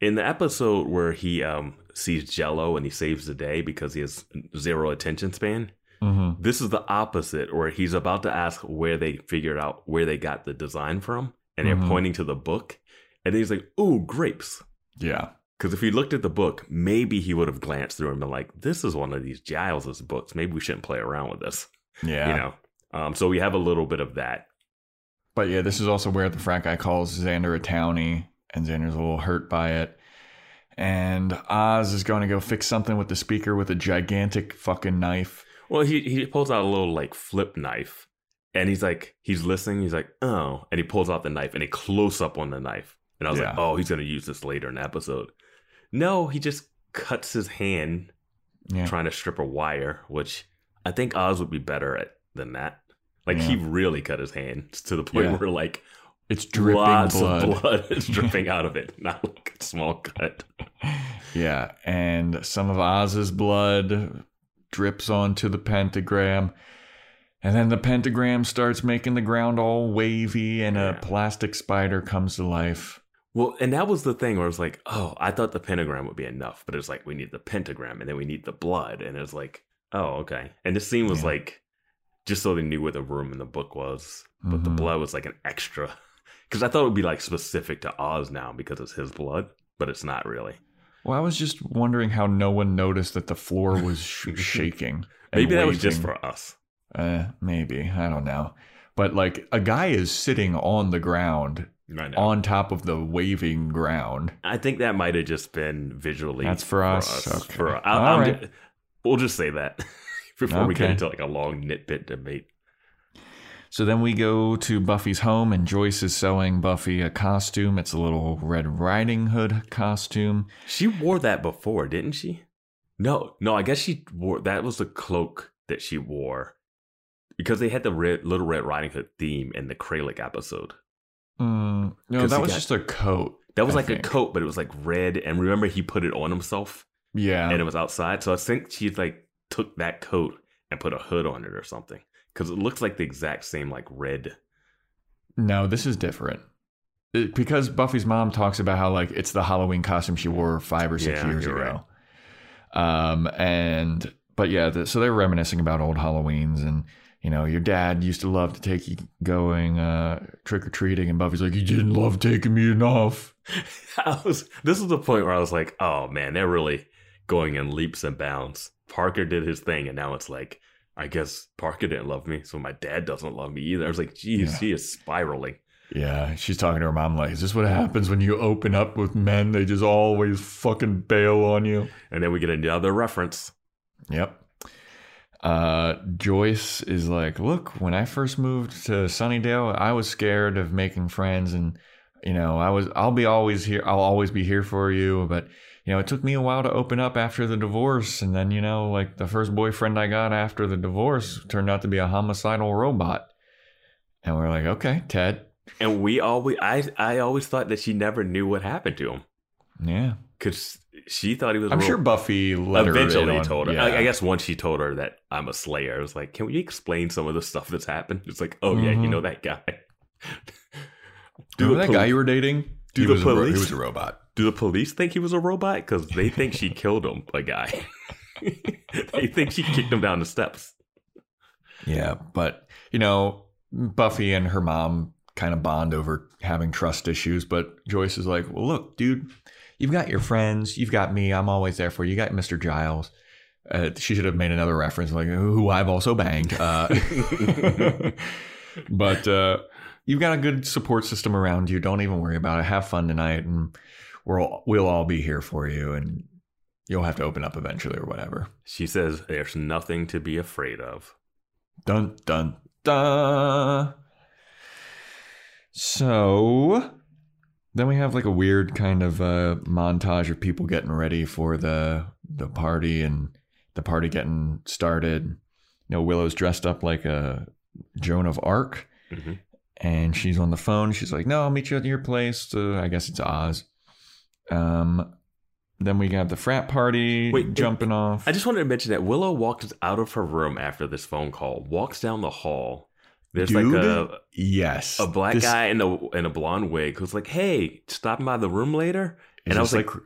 in the episode where he um sees Jello and he saves the day because he has zero attention span. Mhm. This is the opposite where he's about to ask where they figured out where they got the design from and they're Mhm. pointing to the book and he's like, "Ooh, grapes." yeah, Because if he looked at the book, maybe he would have glanced through and been like, "This is one of these Giles's books. Maybe we shouldn't play around with this." yeah. You know. Um, so we have a little bit of that. But yeah, this is also where the frat guy calls Xander a townie, and Xander's a little hurt by it. And Oz is going to go fix something with the speaker with a gigantic fucking knife. Well, he he pulls out a little like flip knife, and he's like, he's listening. He's like, oh, and he pulls out the knife, and a close up on the knife, and I was like, oh, he's gonna use this later in the episode. No, he just cuts his hand Yeah. trying to strip a wire, which I think Oz would be better at than that. Like he really cut his hand to the point Yeah. where like It's dripping lots blood. of blood is dripping out of it, not like a small cut. Yeah, and some of Oz's blood drips onto the pentagram. And then the pentagram starts making the ground all wavy, and Yeah. a plastic spider comes to life. Well, and that was the thing where I was like, oh, I thought the pentagram would be enough, but it's like we need the pentagram and then we need the blood, and it's like, oh, okay. And this scene was Yeah. like just so they knew where the room in the book was, but the Mhm. blood was like an extra. Because I thought it would be like specific to Oz now because it's his blood, but it's not really. Well, I was just wondering how no one noticed that the floor was sh- shaking. Maybe that was just for us. Uh, maybe I don't know, but like a guy is sitting on the ground, on top of the waving ground. I think that might have just been visually. That's for us? Okay. For, I, right. we'll just say that before we get into like a long nitpick debate. So then we go to Buffy's home, and Joyce is sewing Buffy a costume. It's a little Red Riding Hood costume. She wore that before, didn't she? No, no. I guess she wore that was the cloak that she wore because they had the red, Little Red Riding Hood theme in the Kralik episode. Mm, no, that was got- just a coat. That was I like think. a coat, but it was like red. And remember, he put it on himself, Yeah, and it was outside. So I think she like took that coat and put a hood on it or something because it looks like the exact same like red. no, this is different. It- because Buffy's mom talks about how like it's the Halloween costume she wore five or six Yeah, years ago. Um, and but yeah, the, so they're reminiscing about old Halloweens and. You know, your dad used to love to take you going uh, trick or treating, and Buffy's like, "You didn't love taking me enough." I was. This is the point where I was like, oh man, they're really going in leaps and bounds. Parker did his thing, and now it's like, I guess Parker didn't love me, so my dad doesn't love me either. I was like, geez, Yeah. he is spiraling. Yeah, she's talking to her mom like, "Is this what happens when you open up with men? They just always fucking bail on you." And then we get another reference. Yep. Uh, Joyce is like, "Look, when I first moved to Sunnydale, I was scared of making friends, and you know, I was, I'll be always here, I'll always be here for you, but." You know, it took me a while to open up after the divorce. And then, you know, like the first boyfriend I got after the divorce turned out to be a homicidal robot. And we're like, okay, Ted. And we always, I, I always thought that she never knew what happened to him Yeah. because she thought he was. I'm real- sure Buffy Eventually, told her. yeah. I, I guess once she told her that I'm a Slayer, I was like, "Can we explain some of the stuff that's happened?" It's like, "Oh yeah, you Mhm. know that guy." The that guy you were dating? do he the was a police- he was a robot. Do the police think he was a robot? Because they think she killed him, a guy. they think she kicked him down the steps. Yeah, but you know, Buffy and her mom kind of bond over having trust issues. But Joyce is like, "Well, look, dude, you've got your friends, you've got me. I'm always there for you. You got Mister Giles." Uh, she should have made another reference, like who I've also banged. Uh, but uh, you've got a good support system around you. Don't even worry about it. Have fun tonight, and we'll we'll all be here for you. And you'll have to open up eventually or whatever. She says there's nothing to be afraid of. Dun dun dun. So then we have like a weird kind of uh, montage of people getting ready for the the party and the party getting started. You know, Willow's dressed up like a Joan of Arc, Mhm. and she's on the phone. She's like, "No, I'll meet you at your place." To, I guess it's Oz. Um, then we got the frat party Wait, jumping off. I just wanted to mention that Willow walks out of her room after this phone call, walks down the hall. There's Dude, like a yes, a black This- guy in a in a blonde wig who's like, "Hey, stopping by the room later." And I was like, like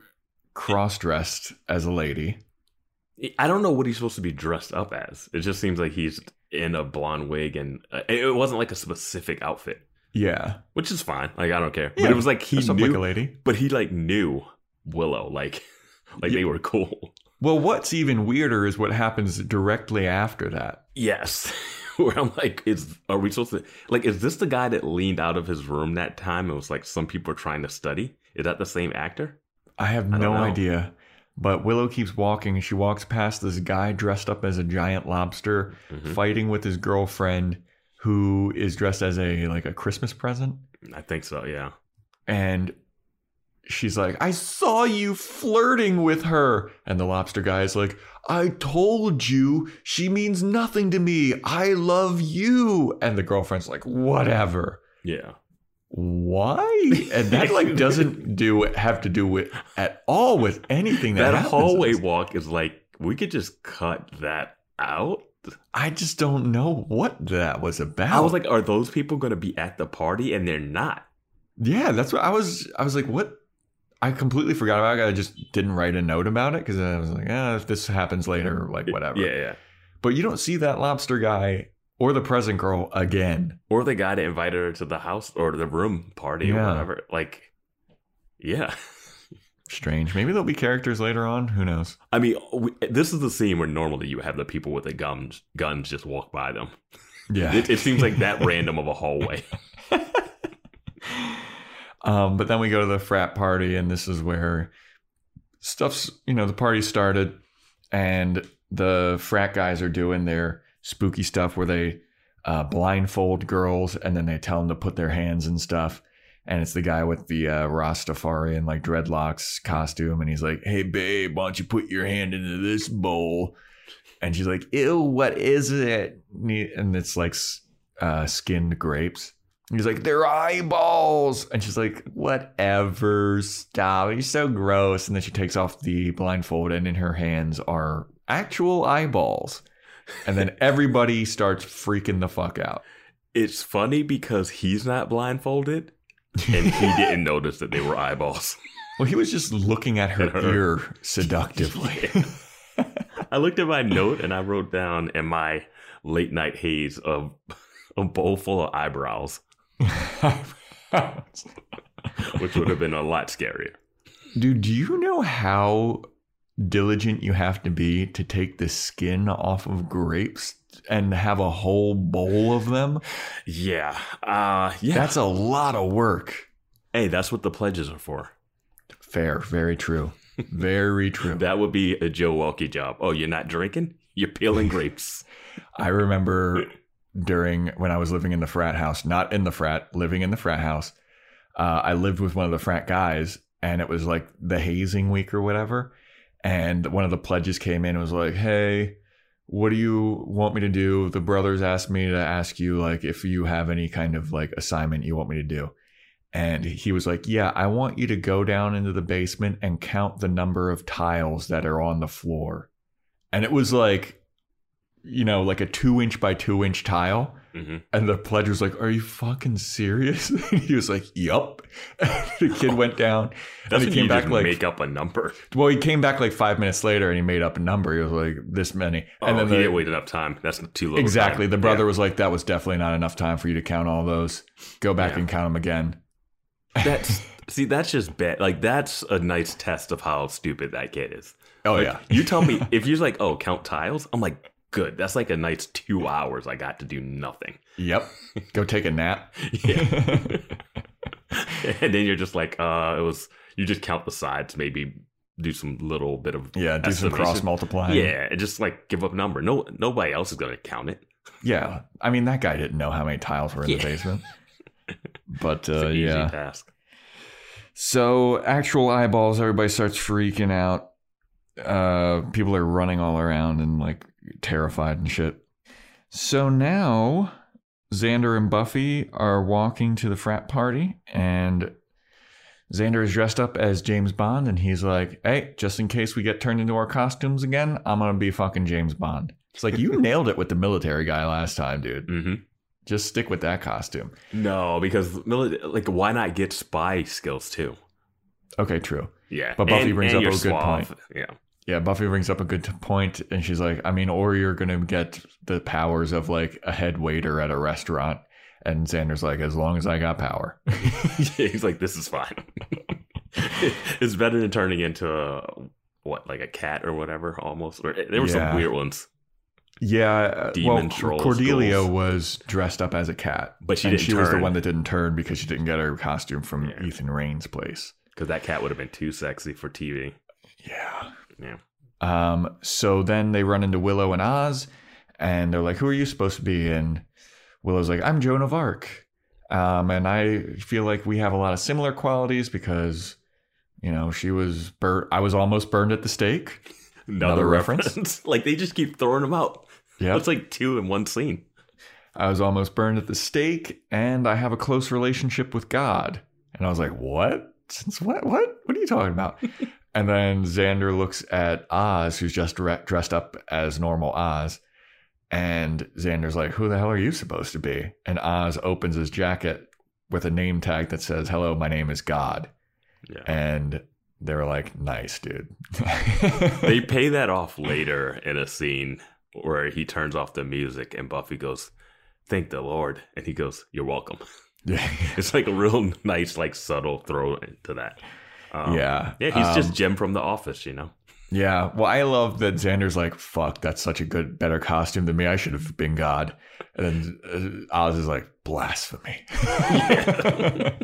cross dressed as a lady. I don't know what he's supposed to be dressed up as. It just seems like he's in a blonde wig, and uh, it wasn't like a specific outfit, Yeah, which is fine. Like I don't care. Yeah, but it was like he knew, like a lady. but he like knew Willow, like like Yeah. they were cool. Well, what's even weirder is what happens directly after that. Yes. Where I'm like, is are we supposed to like? Is this the guy that leaned out of his room that time and was like, some people are trying to study? Is that the same actor? I have I no know. idea. But Willow keeps walking and she walks past this guy dressed up as a giant lobster Mhm. fighting with his girlfriend who is dressed as a like a Christmas present. I think so. Yeah. And she's like, I saw you flirting with her. And the lobster guy is like, I told you she means nothing to me. I love you. And the girlfriend's like, whatever. Yeah. Why? And that like doesn't do have to do with at all with anything that, That hallway walk is like we could just cut that out. I just don't know what that was about. I was like, are those people going to be at the party? And they're not. Yeah, that's what I was. I was like, what? I completely forgot about it. I just didn't write a note about it because I was like, ah, if this happens later, like whatever. Yeah, yeah. But you don't see that lobster guy or the present girl again. Or the guy that invited her to the house or the room party or whatever. Like, yeah. Strange. Maybe there'll be characters later on. Who knows? I mean, we, this is the scene where normally you have the people with the guns guns just walk by them. Yeah. It, it seems like that random of a hallway. Um, but then we go to the frat party, and this is where stuff's, you know, the party started, and the frat guys are doing their spooky stuff where they uh, blindfold girls and then they tell them to put their hands and stuff. And it's the guy with the uh, Rastafari and like dreadlocks costume, and he's like, "Hey, babe, why don't you put your hand into this bowl?" And she's like, "Ew, what is it?" And it's like uh, skinned grapes. He's like, they're eyeballs. And she's like, whatever, stop. You're so gross. And then she takes off the blindfold, and in her hands are actual eyeballs. And then everybody starts freaking the fuck out. It's funny because he's not blindfolded and he didn't notice that they were eyeballs. Well, he was just looking at her, At her. ear seductively. I looked at my note and I wrote down in my late night haze of a bowl full of eyebrows, which would have been a lot scarier. Dude, do you know how diligent you have to be to take the skin off of grapes and have a whole bowl of them? Yeah. Uh yeah. That's a lot of work. hey, that's what the pledges are for. Fair, very true. Very true. That would be a Joe Welkie job. Oh, you're not drinking? You're peeling grapes. I remember during when I was living in the frat house, not in the frat, living in the frat house. Uh, I lived with one of the frat guys, and it was like the hazing week or whatever. And one of the pledges came in and was like, "Hey, what do you want me to do?" The brothers asked me to ask you like if you have any kind of like assignment you want me to do. And he was like, Yeah, I want you to go down into the basement and count the number of tiles that are on the floor. And it was like, you know, like a two inch by two inch tile. hmm And the pledge was like, Are you fucking serious? he was like, Yup. the kid went down. That's and he came back like, make up a number. well, he came back like five minutes later and he made up a number. He was like, This many. Oh, And then he the, didn't wait enough time. That's too little. Exactly. The brother Yeah. was like, That was definitely not enough time for you to count all those. Go back Yeah. and count them again. That's see, that's just bad. Like that's a nice test of how stupid that kid is. Oh, Like, yeah. You tell me if you're like, oh, count tiles. I'm like, good. That's like a nice two hours. I got to do nothing. Yep. Go take a nap. Yeah. and then you're just like, uh, it was. You just count the sides, maybe do some little bit of Yeah, do some cross multiplying. Yeah, and just like give up number. No, nobody else is gonna count it. Yeah. I mean, that guy didn't know how many tiles were in the basement. But uh, yeah. task. So actual eyeballs, everybody starts freaking out. Uh, people are running all around and like terrified and shit. So now Xander and Buffy are walking to the frat party, and Xander is dressed up as James Bond, and he's like, "Hey, just in case we get turned into our costumes again, I'm gonna be fucking James Bond." It's like you nailed it with the military guy last time, dude. hmm Just stick with that costume. No, because like why not get spy skills too? Okay, true. Yeah, But Buffy And- brings and up a good suave. point. Yeah, Yeah, Buffy brings up a good point, and she's like, I mean, or you're gonna get the powers of like a head waiter at a restaurant. And Xander's like, as long as I got power. he's like, this is fine. it's better than turning into a what, like a cat or whatever, almost. Or, there were Yeah. some weird ones, yeah, uh, Demon well, trolls, Cordelia was dressed up as a cat, but she she was the one that didn't turn because she didn't get her costume from Yeah. Ethan Rayne's place. because that cat would have been too sexy for TV. Yeah. Yeah, Um, so then they run into Willow and Oz, and they're like, "Who are you supposed to be?" And Willow's like, "I'm Joan of Arc," um, and I feel like we have a lot of similar qualities because, you know, she was burnt. I was almost burned at the stake. another, Another reference. reference? like they just keep throwing them out. Yeah, It's like two in one scene. I was almost burned at the stake, and I have a close relationship with God. And I was like, "What? Since what? What? What are you talking about?" and then Xander looks at Oz, who's just dre- dressed up as normal Oz, and Xander's like, "Who the hell are you supposed to be?" And Oz opens his jacket with a name tag that says, "Hello, my name is God." Yeah. And they were like, "Nice, dude." they pay that off later in a scene where he turns off the music and Buffy goes, "Thank the Lord," and he goes, "You're welcome." yeah. It's like a real nice, like subtle throw into that. Um, Yeah. yeah. He's Um, just Jim from The Office, you know. Yeah, well, I love that Xander's like, "Fuck, that's such a good, better costume than me. I should have been God." And then uh, Oz is like, "Blasphemy."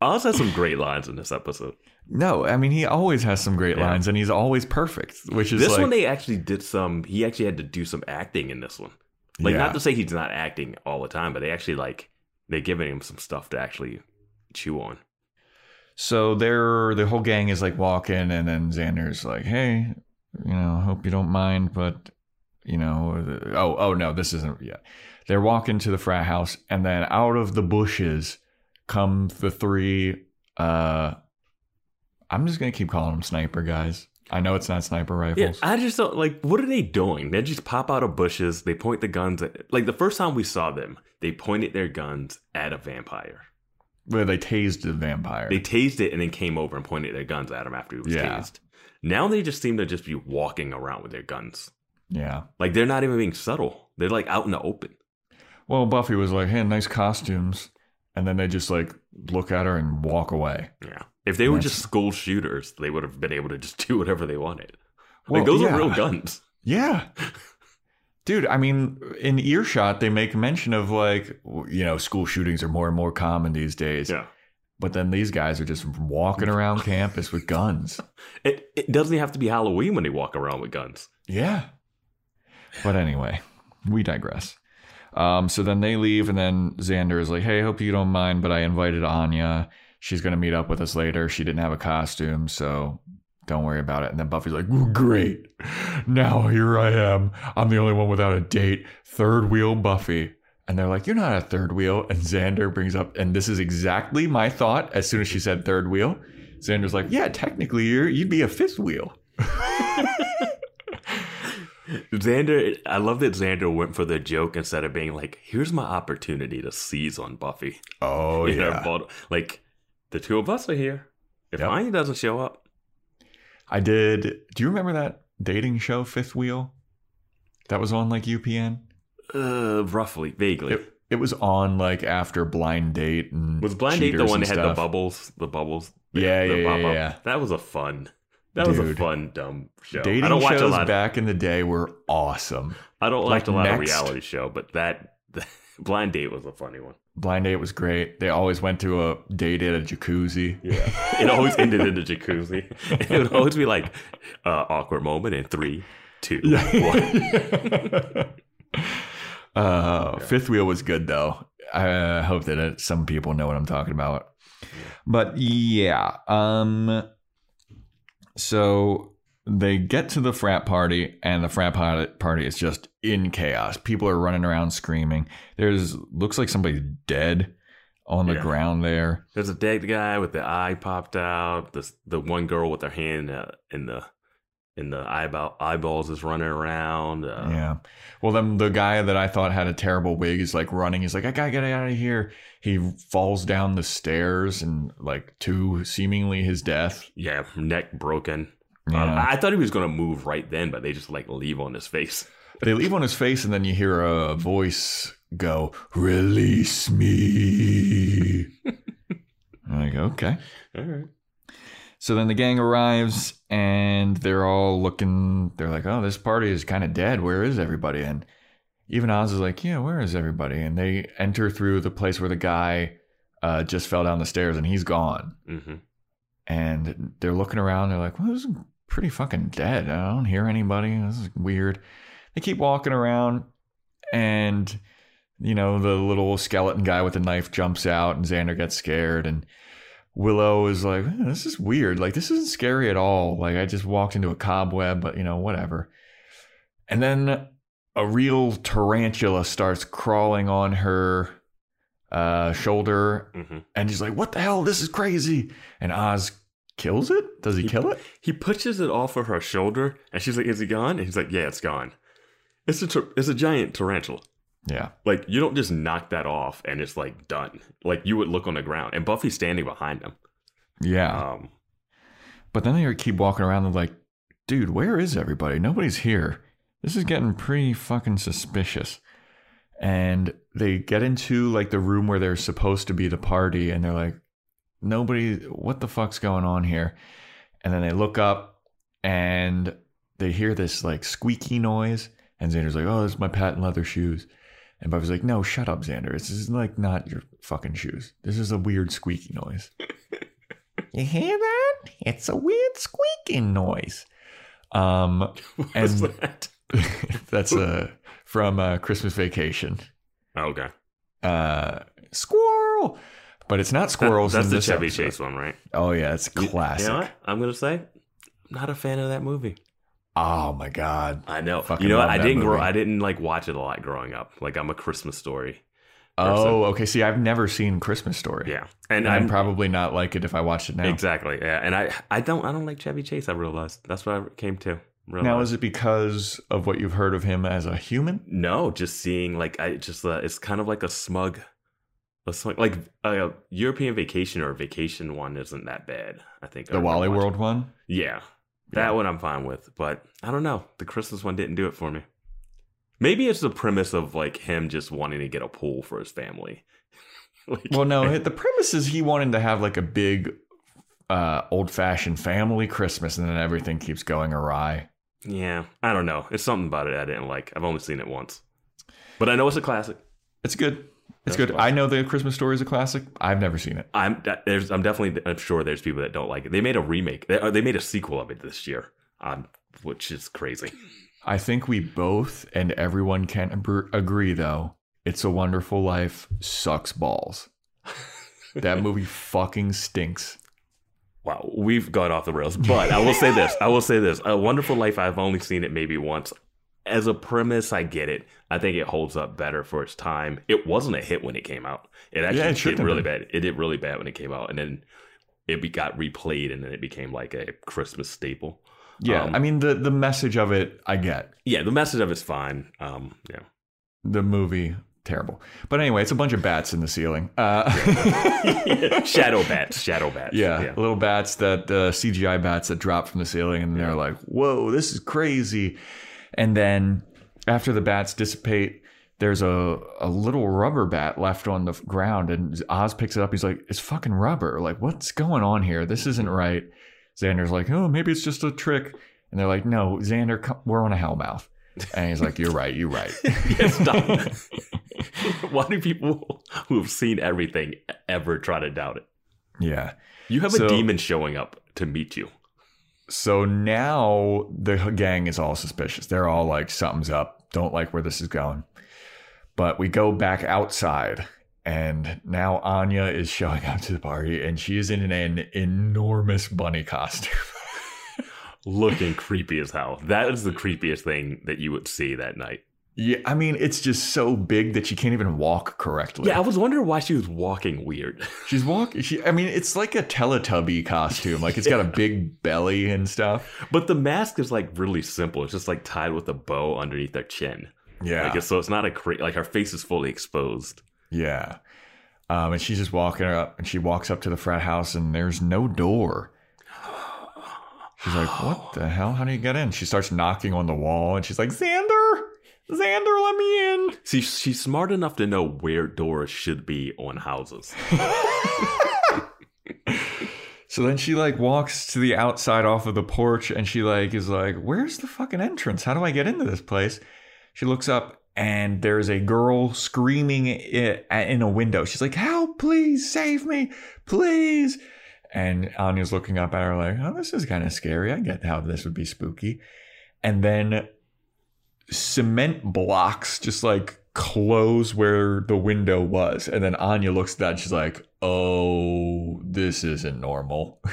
Oz has some great lines in this episode. no, I mean he always has some great Yeah. lines, and he's always perfect. Which is This like, one, they actually did some. He actually had to do some acting in this one. Like, Yeah. not to say he's not acting all the time, but they actually like they're giving him some stuff to actually chew on. So they're the whole gang is like walking, and then Xander's like, "Hey, you know, hope you don't mind, but you know, the- oh, oh no, this isn't yeah." They're walking to the frat house, and then out of the bushes come the three. uh I'm just gonna keep calling them sniper guys. I know it's not sniper rifles. Yeah. I just don't like. What are they doing? They just pop out of bushes. They point the guns at. Like the first time we saw them, they pointed their guns at a vampire. Where they tased the vampire. They tased it and then came over and pointed their guns at him after he was Yeah. tased. Now they just seem to just be walking around with their guns. yeah. Like they're not even being subtle. They're like out in the open. Well, Buffy was like, "Hey, nice costumes," and then they just like look at her and walk away. Yeah. If they were That's- just school shooters, they would have been able to just do whatever they wanted. Well, like those yeah. are real guns. Yeah. Dude, I mean, in earshot, they make mention of like, you know, school shootings are more and more common these days. Yeah. But then these guys are just walking around campus with guns. It it doesn't have to be Halloween when they walk around with guns. Yeah. But anyway, we digress. Um, so then they leave, and then Xander is like, "Hey, I hope you don't mind, but I invited Anya. She's gonna meet up with us later. She didn't have a costume, so don't worry about it." And then Buffy's like, "Great, now here I am. I'm the only one without a date. Third wheel Buffy." And they're like, "You're not a third wheel." And Xander brings up, and this is exactly my thought. As soon as she said third wheel, Xander's like, "Yeah, technically, you're, you'd be a fifth wheel." Xander, I love that Xander went for the joke instead of being like, "Here's my opportunity to seize on Buffy." Oh You know, but, like the two of us are here. If Yep. Anya doesn't show up, I did. Do you remember that dating show Fifth Wheel? That was on like UPN. uh, roughly, vaguely, It, it was on like after Blind Date and was Blind Date the one that had the bubbles? The bubbles. Yeah, the yeah, yeah, pop-up? yeah. That was a fun. That was a fun dumb show. Dating I don't watch shows a lot. back in the day were awesome. I don't like watch a lot Next. of reality show, but that Blind date was a funny one. Blind date was great. They always went to a date at a jacuzzi. Yeah, it always ended in a jacuzzi. It would always be like uh, awkward moment in three, two, one. Uh, Fifth wheel was good though. I hope that it, some people know what I'm talking about. But yeah, um, so they get to the frat party, and the frat party party is just in chaos. People are running around screaming. There's looks like somebody's dead on the Yeah. ground there. There's a dead guy with the eye popped out. The the one girl with her hand uh, in the in the eyeball eyeballs is running around. Uh, Yeah. Well, then the guy that I thought had a terrible wig is like running. He's like, I gotta get out of here. He falls down the stairs and like to seemingly his death. yeah, neck broken. Um, Yeah. I thought he was gonna move right then, but they just like leave on his face. They leave on his face, and then you hear a voice go, "Release me." I'm like, okay. All right. So then the gang arrives, and they're all looking. They're like, "Oh, this party is kind of dead. Where is everybody?" And even Oz is like, "Yeah, where is everybody?" And they enter through the place where the guy uh, just fell down the stairs, and he's gone. hmm And they're looking around. They're like, "Well, this is pretty fucking dead. I don't hear anybody. This is weird." They keep walking around, and you know the little skeleton guy with the knife jumps out, and Xander gets scared, and Willow is like, "Eh, "This is weird. Like this isn't scary at all. Like I just walked into a cobweb, but you know whatever." And then a real tarantula starts crawling on her uh, shoulder, hmm and she's like, "What the hell? This is crazy!" And Oz kills it. Does he kill it? He pushes it off of her shoulder, and she's like, "Is it gone?" And he's like, "Yeah, it's gone." It's a tar- it's a giant tarantula. Yeah. Like you don't just knock that off and it's like done. Like you would look on the ground, and Buffy's standing behind him. Yeah. Um, But then they keep walking around and like, dude, where is everybody? Nobody's here. This is getting pretty fucking suspicious. And they get into like the room where they're supposed to be the party, and they're like, nobody, what the fuck's going on here? And then they look up and they hear this like squeaky noise, and Xander's like, oh, this is my patent leather shoes. And Buffy's like, no, shut up, Xander. This is like not your fucking shoes. This is a weird squeaky noise. you hear that? It's a weird squeaking noise. Um, what's and that? that's uh, from uh, Christmas Vacation. Oh, okay, Uh, squirrel, but it's not That- squirrels. that's in the Chevy episode. Chase one, right? Oh yeah, it's classic. You know what? I'm gonna say, I'm not a fan of that movie. Oh my god. I know. Fucking you know what? I didn't grow. I didn't like watch it a lot growing up. Like I'm a Christmas story. Oh, okay. See, I've never seen Christmas Story. Yeah, and and I'd I'm probably not like it if I watched it now. exactly. Yeah, and I I don't I don't like Chevy Chase. I realized that's what I came to. Realize. Now, is it because of what you've heard of him as a human? No, just seeing like I just uh, it's kind of like a smug, a smug like a European vacation or vacation one isn't that bad. I think The remember Wally World one? Yeah, that Yeah. one I'm fine with, but I don't know. The Christmas one didn't do it for me. Maybe it's the premise of like him just wanting to get a pool for his family. like, Well, no, the premise is he wanted to have like a big, uh, old fashioned family Christmas, and then everything keeps going awry. yeah, I don't know. It's something about it I didn't like. I've only seen it once, but I know it's a classic. It's good. It's good. I know the Christmas story is a classic. I've never seen it. I'm there's I'm definitely I'm sure there's people that don't like it. They made a remake. They, they made a sequel of it this year, um, which is crazy. I think we both and everyone can ab- agree, though. It's a Wonderful Life sucks balls. That movie fucking stinks. Wow, we've gone off the rails. But I will say this. I will say this. A Wonderful Life. I've only seen it maybe once. As a premise, I get it. I think it holds up better for its time. It wasn't a hit when it came out. It actually Yeah, it did really been. bad. It did really bad when it came out, and then it be, got replayed, and then it became like a Christmas staple. Yeah, Um, I mean the the message of it, I get. Yeah, the message of it's fine. Um, yeah. The movie, terrible. But anyway, it's a bunch of bats in the ceiling. Uh, shadow bats. Shadow bats. yeah, little bats that uh, CGI bats that drop from the ceiling, and they're like, "Whoa, this is crazy!" And then after the bats dissipate, there's a a little rubber bat left on the ground, and Oz picks it up. He's like, "It's fucking rubber! Like, what's going on here? This isn't right." Xander's like, "Oh, maybe it's just a trick," and they're like, "No, Xander, come, we're on a hellmouth." And he's like, "You're right. You're right." Stop. Why do people who have seen everything ever try to doubt it? Yeah. You have So- a demon showing up to meet you. So now the gang is all suspicious. They're all like, something's up. Don't like where this is going. But we go back outside, and now Anya is showing up to the party, and she is in an enormous bunny costume. Looking creepy as hell. That is the creepiest thing that you would see that night. Yeah, I mean, it's just so big that she can't even walk correctly. Yeah, I was wondering why she was walking weird. She's walking. She, I mean, it's like a Teletubby costume. Like it's got a big belly and stuff. But the mask is like really simple. It's just like tied with a bow underneath her chin. Yeah. Like, so it's not a cra- like her face is fully exposed. Yeah. Um, and she's just walking up and she walks up to the frat house and there's no door. She's like, What the hell? How do you get in? She starts knocking on the wall and she's like, Xander, Xander, let me in. See, she's smart enough to know where doors should be on houses. So then she like walks to the outside off of the porch and she like is like, Where's the fucking entrance? How do I get into this place? She looks up and there's a girl screaming i- in a window. She's like, Help, please save me, please. And Anya's looking up at her like, Oh, this is kind of scary. I get how this would be spooky. And then cement blocks just like close where the window was. And then Anya looks at that and she's like, Oh, this isn't normal.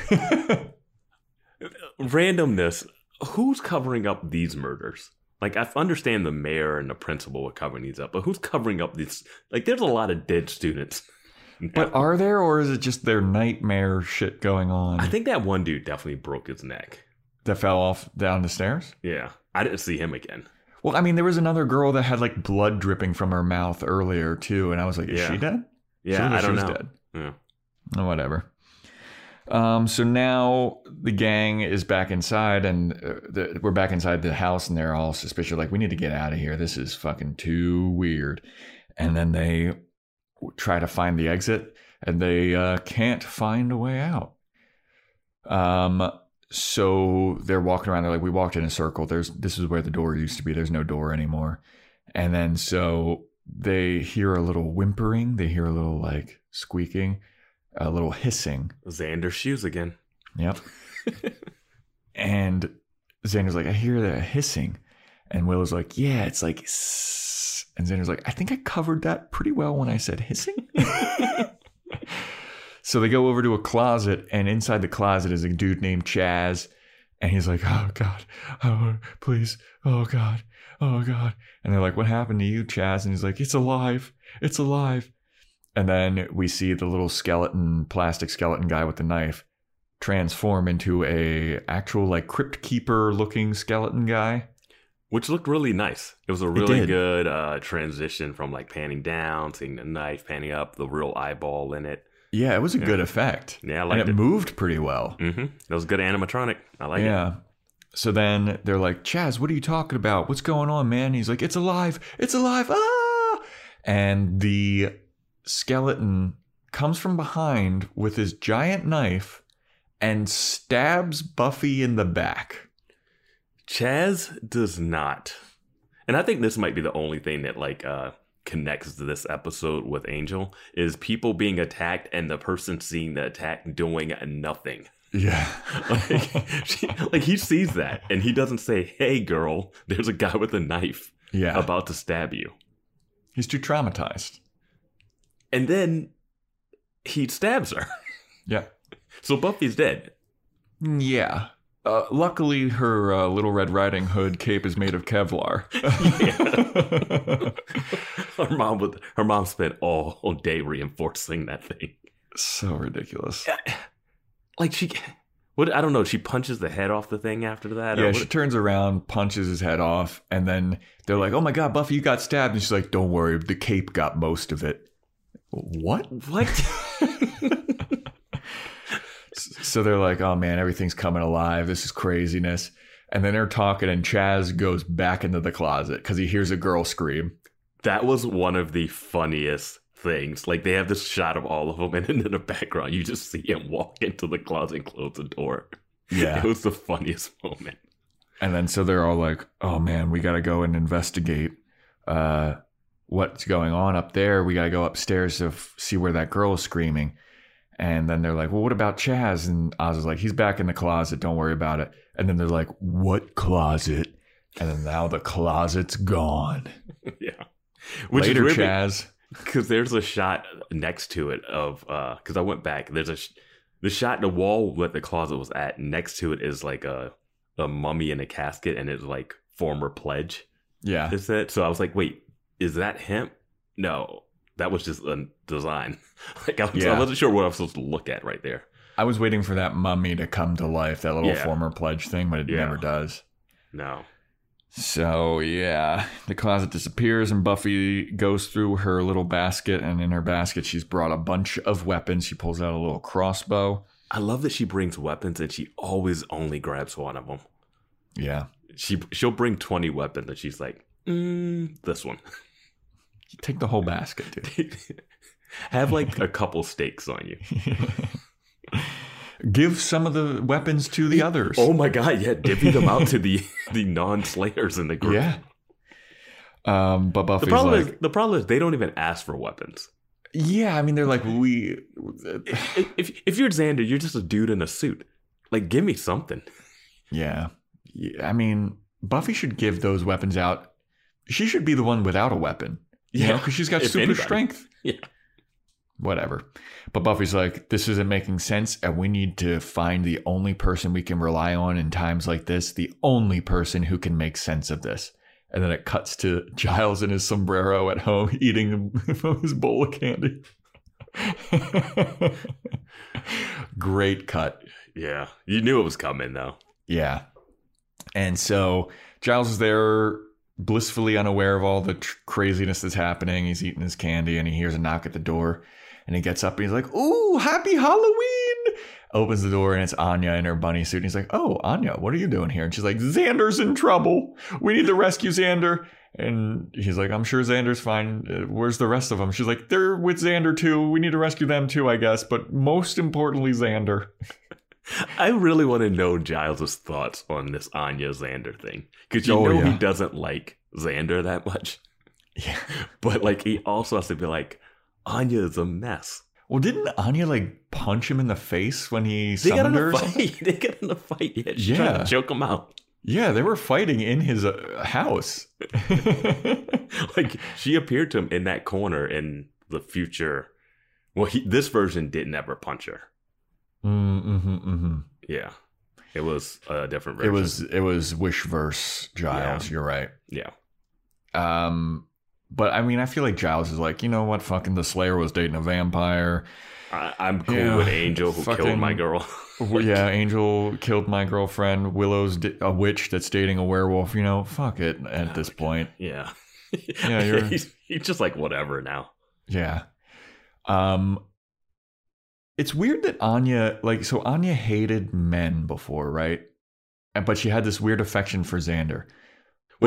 Randomness. Who's covering up these murders? Like, I understand the mayor and the principal are covering these up, but who's covering up these? Like, there's a lot of dead students. but are there, or is it just their nightmare shit going on I think that one dude definitely broke his neck. that fell off down the stairs? Yeah, I didn't see him again. Well, I mean, there was another girl that had like blood dripping from her mouth earlier too, and I was like, is Yeah. she dead? Yeah, She I don't was know. dead. Yeah. Oh, whatever. Um, so now the gang is back inside, and uh, the, we're back inside the house, and they're all suspicious. Like, we need to get out of here. This is fucking too weird. And then they try to find the exit, and they uh, can't find a way out. Um, so they're walking around. They're like, we walked in a circle. There's this is where the door used to be. There's no door anymore. And then so they hear a little whimpering. They hear a little like squeaking, a little hissing. Xander's shoes again. Yep. and Xander's like, I hear that hissing. And Willow's like, Yeah, it's like. "Sss." And Xander's like, I think I covered that pretty well when I said hissing. so they go over to a closet, and inside the closet is a dude named Chaz. And he's like, Oh, God. Oh, please. Oh, God. Oh, God. And they're like, What happened to you, Chaz? And he's like, It's alive. It's alive. And then we see the little skeleton, plastic skeleton guy with the knife transform into a actual like crypt keeper looking skeleton guy. which looked really nice. It was a really good uh, transition from like panning down, seeing the knife, panning up, the real eyeball in it. Yeah, it was a Yeah. good effect. Yeah, I and it, it. moved pretty well. Mm-hmm. That was good animatronic. I like it. yeah. So then they're like, Chaz, what are you talking about? What's going on, man? He's like, It's alive. It's alive. Ah! And the skeleton comes from behind with his giant knife and stabs Buffy in the back. Chaz does not. And I think this might be the only thing that like uh connects this episode with Angel is people being attacked and the person seeing the attack doing nothing. Yeah. Like, she, like he sees that and he doesn't say, "Hey girl, there's a guy with a knife yeah. about to stab you." He's too traumatized. And then he stabs her. Yeah. So Buffy's dead. Mm, yeah. Uh, luckily, her uh, Little Red Riding Hood cape is made of Kevlar. Her mom would her mom spent all day reinforcing that thing. so ridiculous. Like she what I don't know, she punches the head off the thing after that. Yeah, she turns around, punches his head off, and then they're like, "Oh my god, Buffy, you got stabbed!" And she's like, "Don't worry, the cape got most of it." What? what? So they're like, "Oh man, everything's coming alive. This is craziness." And then they're talking, and Chaz goes back into the closet because he hears a girl scream. that was one of the funniest things. Like they have this shot of all of them, and then in the background, you just see him walk into the closet and close the door. Yeah. It was the funniest moment. And then so they're all like, "Oh man, we got to go and investigate. Uh, what's going on up there. We got to go upstairs to f- see where that girl is screaming. And then they're like, well, what about Chaz? And Oz is like, he's back in the closet. Don't worry about it. And then they're like, what closet? And then now the closet's gone. yeah. Which Later, weird Chaz. because there's a shot next to it of uh because I went back. There's a sh- the shot the wall that the closet was at next to it is like a a mummy in a casket and it's like former pledge. Yeah. Is it? So I was like, wait, is that him? No, that was just a design. like I, was, Yeah. I wasn't sure what I was supposed to look at right there. I was waiting for that mummy to come to life, that little Yeah. former pledge thing, but it Yeah. never does. No. So yeah, the closet disappears and Buffy goes through her little basket and in her basket she's brought a bunch of weapons. She pulls out a little crossbow. I love that she brings weapons and she always only grabs one of them. Yeah. She she'll bring twenty weapons and she's like, mm, this one. Take the whole basket, dude. Have like a couple stakes on you. Give some of the weapons to the others. Oh my god, yeah, divvy them out to the the non slayers in the group. yeah. Um, but The problem like, is the problem is they don't even ask for weapons. yeah, I mean, they're like, we, If, if if you're Xander, you're just a dude in a suit. Like, give me something. yeah. yeah. I mean, Buffy should give those weapons out. She should be the one without a weapon. You know, because she's got if super anybody. strength. Yeah. Whatever. But Buffy's like, this isn't making sense, and we need to find the only person we can rely on in times like this, the only person who can make sense of this. And then it cuts to Giles in his sombrero at home eating his bowl of candy. Great cut. Yeah, you knew it was coming though. Yeah. And so Giles is there blissfully unaware of all the tr- craziness that's happening. He's eating his candy and he hears a knock at the door and he gets up and he's like, Ooh, happy Halloween. Opens the door and it's Anya in her bunny suit. And he's like, Oh, Anya, what are you doing here? And she's like, Xander's in trouble. We need to rescue Xander. And he's like, I'm sure Xander's fine. Uh, Where's the rest of them? She's like, They're with Xander too. We need to rescue them too, I guess. But most importantly, Xander. I really want to know Giles's thoughts on this Anya Xander thing because you Oh, know yeah. he doesn't like Xander that much, Yeah. but like he also has to be like, Anya is a mess. Well, didn't Anya like punch him in the face when he They got in a fight. they got in a fight. Yeah, she's trying to choke him out. Yeah, they were fighting in his uh, house. like she appeared to him in that corner in the future. Well, he, this version didn't ever punch her. mm-hmm, mm-hmm. Yeah, it was a different version. It was it was Wishverse Giles. You're right. yeah. Um, but I mean, I feel like Giles is like, you know what? Fucking the Slayer was dating a vampire. I, I'm cool Yeah, with Angel who killed my girl. Well, yeah, Angel killed my girlfriend. Willow's di- a witch that's dating a werewolf. You know, fuck it. At this point, yeah, Yeah, you're- he's, he's just like whatever now. Yeah. Um it's weird that Anya like so Anya hated men before, right? But she had this weird affection for Xander.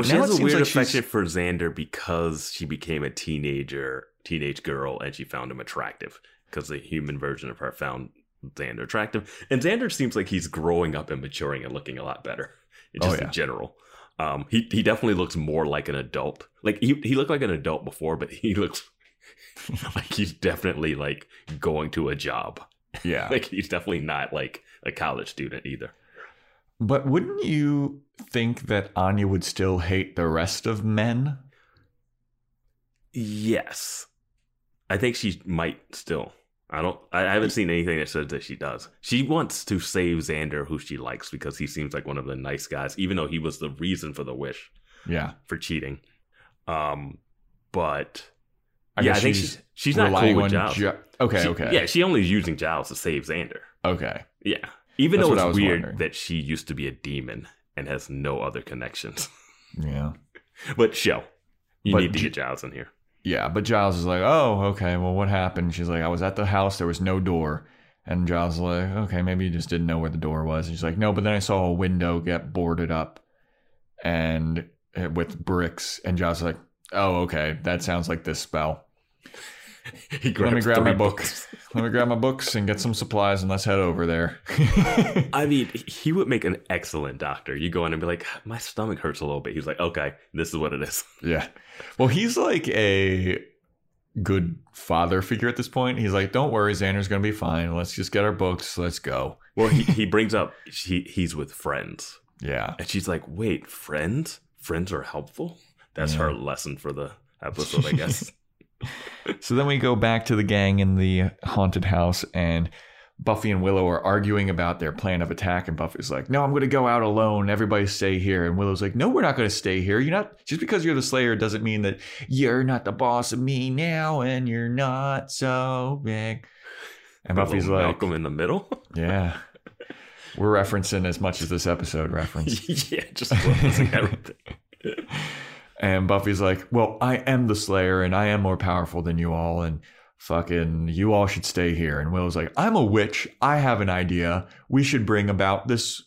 She now has a weird like she's- affection for Xander because she became a teenager, teenage girl, and she found him attractive because the human version of her found Xander attractive. And Xander seems like he's growing up and maturing and looking a lot better, Oh, just yeah. in general. Um, he he definitely looks more like an adult. Like he he looked like an adult before, but he looks like he's definitely like going to a job. Yeah. Like he's definitely not like a college student either. but wouldn't you think that Anya would still hate the rest of men? Yes. I think she might still. I don't I haven't seen anything that says that she does. She wants to save Xander who she likes because he seems like one of the nice guys, even though he was the reason for the wish Yeah. for cheating. Um but I yeah, I think she's she's not cool with Giles. Gi- okay, She- okay. Yeah, she only is using Giles to save Xander. Okay. Yeah. Even That's though it's weird wondering. that she used to be a demon and has no other connections. Yeah. but show. You But need to Gi- get Giles in here. Yeah, but Giles is like, "Oh, okay. Well, what happened?" She's like, "I was at the house. There was no door." And Giles is like, "Okay, maybe you just didn't know where the door was." And she's like, "No, but then I saw a window get boarded up, and uh, with bricks." And Giles is like, "Oh, okay. That sounds like this spell." He Let me grab my books. Let me grab my books and get some supplies and let's head over there. I mean, he would make an excellent doctor. You go in and be like, my stomach hurts a little bit. He's like, okay, this is what it is. yeah. Well, he's like a good father figure at this point. He's like, don't worry, Xander's going to be fine. Let's just get our books. Let's go. Well, he, he brings up he, he's with friends. Yeah. And she's like, wait, friends? Friends are helpful? That's her lesson for the episode, I guess. So then we go back to the gang in the haunted house, and Buffy and Willow are arguing about their plan of attack. And Buffy's like, "No, I'm going to go out alone. Everybody stay here." And Willow's like, "No, we're not going to stay here. You're not just because you're the Slayer doesn't mean that you're not the boss of me now, and you're not so big." And Buffy's like, Malcolm in the middle. "Yeah." We're referencing as much as this episode reference. yeah, just referencing everything. And Buffy's like, Well, I am the Slayer and I am more powerful than you all. And fucking, you all should stay here. And Willow's like, I'm a witch. I have an idea. We should bring about this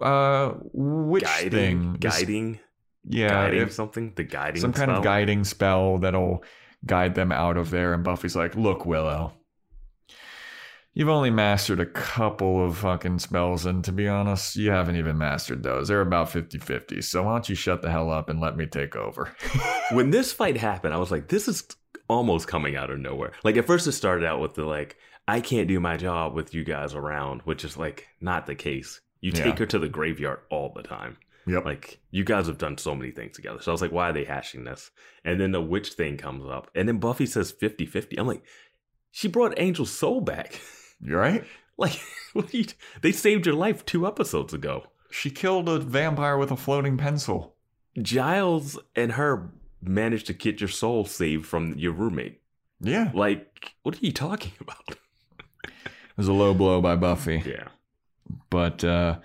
uh witch Guiding, thing. This- guiding, yeah. guiding if- something. The guiding, some kind spell? of guiding spell that'll guide them out of there. And Buffy's like, Look, Willow. You've only mastered a couple of fucking spells, and to be honest, you haven't even mastered those. They're about 50 50. So why don't you shut the hell up and let me take over? when this fight happened, I was like, this is almost coming out of nowhere. Like at first it started out with the like, I can't do my job with you guys around, which is like not the case. You take Yeah. her to the graveyard all the time. Yep. Like you guys have done so many things together. So I was like, why are they hashing this? And then the witch thing comes up. And then Buffy says 50-50. I'm like, she brought Angel's soul back. You right? like, you, they saved your life two episodes ago. She killed a vampire with a floating pencil. Giles and her managed to get your soul saved from your roommate. Yeah. Like, what are you talking about? It was a low blow by Buffy. Yeah. But uh,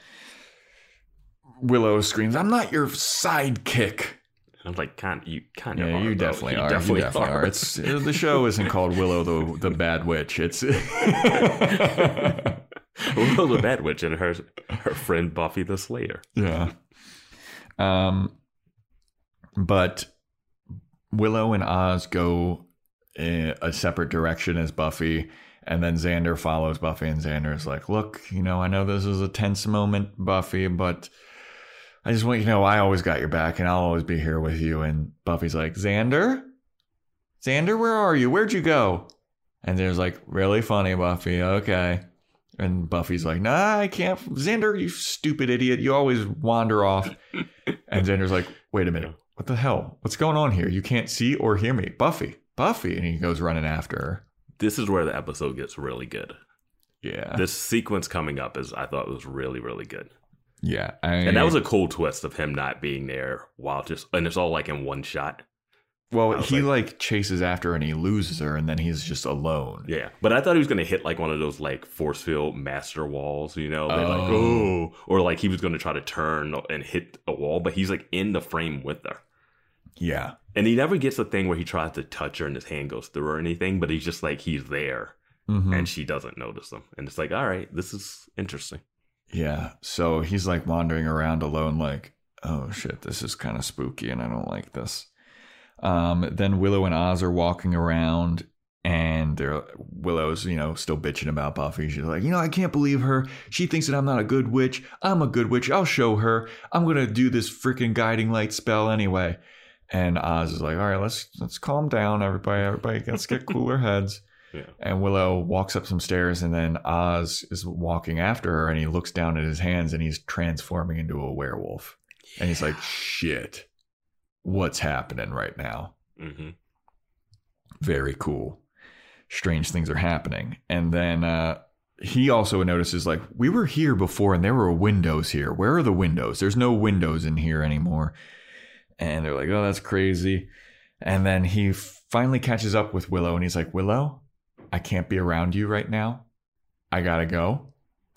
Willow screams, I'm not your sidekick. I'm like, kind you of Yeah, are. you definitely You are. Definitely you definitely are. It's the show isn't called Willow the the Bad Witch. It's Willow the Bad Witch and her her friend Buffy the Slayer. yeah. Um, but Willow and Oz go in a separate direction as Buffy, and then Xander follows Buffy, and Xander is like, "Look, you know, I know this is a tense moment, Buffy, but." I just want you to know I always got your back and I'll always be here with you. And Buffy's like, Xander? Xander, where are you? Where'd you go? And there's like, really funny, Buffy. Okay. And Buffy's like, nah, I can't. Xander, you stupid idiot. You always wander off. And Xander's like, wait a minute. What the hell? What's going on here? You can't see or hear me. Buffy, Buffy. And he goes running after her. This is where the episode gets really good. Yeah. This sequence coming up is I thought was really really good. Yeah. I, And that was a cool twist of him not being there while just and it's all like in one shot. well, he like- like chases after her and he loses her and then he's just alone. Yeah, but I thought he was gonna hit like one of those like force field master walls, you know, They're like Oh. oh, or like he was gonna try to turn and hit a wall, but he's like in the frame with her, Yeah. and he never gets the thing where he tries to touch her and his hand goes through or anything, but he's just like he's there Mhm. and she doesn't notice him, and it's like all right, this is interesting. Yeah. So he's like wandering around alone, like, oh shit, this is kind of spooky and I don't like this. Um, then Willow and Oz are walking around and they're Willow's, you know, still bitching about Buffy. She's like, you know, I can't believe her. She thinks that I'm not a good witch. I'm a good witch. I'll show her. I'm gonna do this freaking guiding light spell anyway. And Oz is like, all right, let's let's calm down, everybody. Everybody, let's get cooler heads. Yeah. And Willow walks up some stairs, and then Oz is walking after her, and he looks down at his hands, and he's transforming into a werewolf. And he's like, "Shit, what's happening right now?" hmm Very cool. Strange things are happening. And then uh, he also notices, like, we were here before, and there were windows here. Where are the windows? There's no windows in here anymore. And they're like, "Oh, that's crazy." And then he finally catches up with Willow, and he's like, "Willow." I can't be around you right now. I gotta go.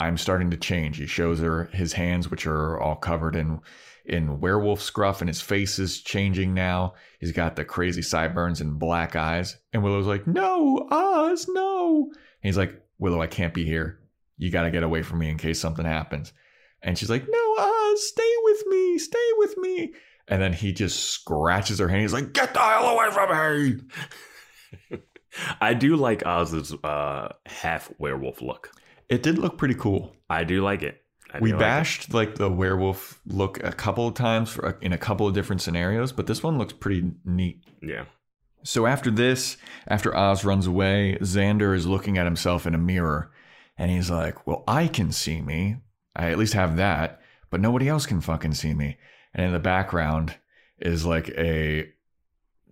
I'm starting to change. He shows her his hands, which are all covered in in werewolf scruff, and his face is changing now. He's got the crazy sideburns and black eyes. And Willow's like, "No, Oz, no." And he's like, "Willow, I can't be here. You gotta get away from me in case something happens." And she's like, "No, Oz, stay with me, stay with me." And then he just scratches her hand. He's like, "Get the hell away from me!" I do like Oz's uh, half werewolf look. It did look pretty cool. I do like it. I We do like bashed like the werewolf look a couple of times for, in a couple of different scenarios, but this one looks pretty neat. Yeah. So after this, after Oz runs away, Xander is looking at himself in a mirror and he's like, Well, I can see me. I at least have that, but nobody else can fucking see me. And in the background is like a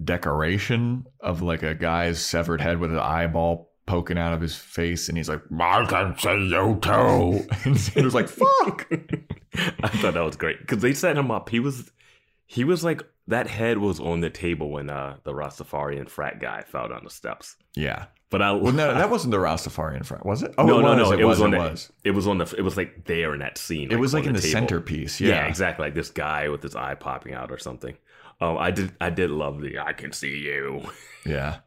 decoration of like a guy's severed head with an eyeball poking out of his face. And he's like, I can see you too. And Xander's like, Fuck. I thought that was great because they set him up. He was, he was like that head was on the table when uh, the Rastafarian frat guy fell down the steps. Yeah. But I Well, no, that wasn't the Rastafarian front, was it? Oh, no, it no, no. It, It, was, was. on it the. was. It was on the. It was like there in that scene. It was like in the, table. centerpiece. Yeah. Yeah. exactly. Like this guy with his eye popping out or something. Oh, I did. I did love the. I can see you. Yeah.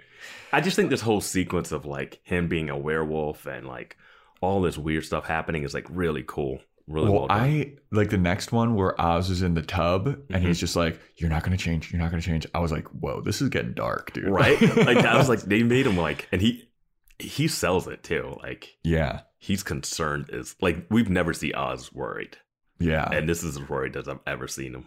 I just think this whole sequence of like him being a werewolf and like all this weird stuff happening is like really cool. Really well, Well. I like the next one where Oz is in the tub and Mm-hmm. he's just like, "You're not gonna change. You're not gonna change." I was like, "Whoa, this is getting dark, dude." right? like I was like, they made him like, and he he sells it too. Like yeah, he's concerned is like we've never seen Oz worried, yeah, and this is as worried as I've ever seen him.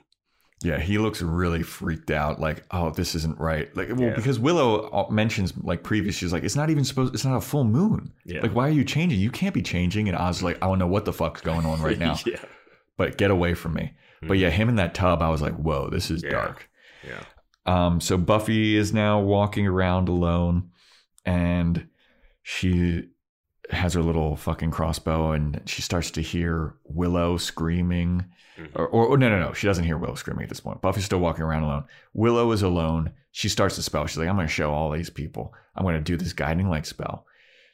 Yeah. He looks really freaked out. Like, oh, this isn't right. Like, well, Yeah. because Willow uh, mentions like previous, she's like, "It's not even supposed. It's not a full moon. Yeah. Like, why are you changing? You can't be changing." And Oz is like, "I don't know what the fuck's going on right now, yeah, but get away from me." But yeah, him in that tub, I was like, "Whoa, this is Yeah. dark." yeah. Um, so Buffy is now walking around alone, and she has her little fucking crossbow, and she starts to hear Willow screaming. Mhm. Or, or, or no, no, no, she doesn't hear Willow screaming at this point. Buffy's still walking around alone. Willow is alone. She starts the spell. She's like, "I'm going to show all these people. I'm going to do this guiding light spell."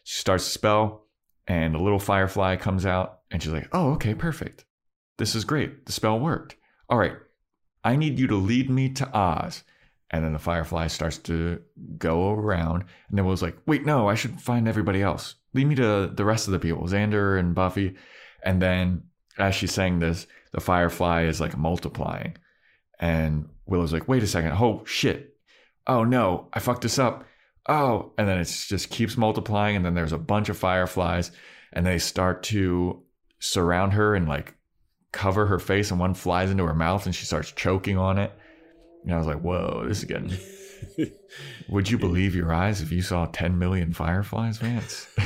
She starts the spell, and a little firefly comes out, and she's like, "Oh, okay, perfect. This is great. The spell worked. All right, I need you to lead me to Oz." And then the firefly starts to go around. And then Will's like, wait, no, I should find everybody else. Lead me to the rest of the people, Xander and Buffy. And then as she's saying this, the firefly is like multiplying. And Willow's like, wait a second. Oh, shit. Oh, no, I fucked this up. Oh, and then it just keeps multiplying. And then there's a bunch of fireflies and they start to surround her and like cover her face. And one flies into her mouth and she starts choking on it. And I was like, whoa, this is getting. Would you believe your eyes if you saw 10 million fireflies, Vance?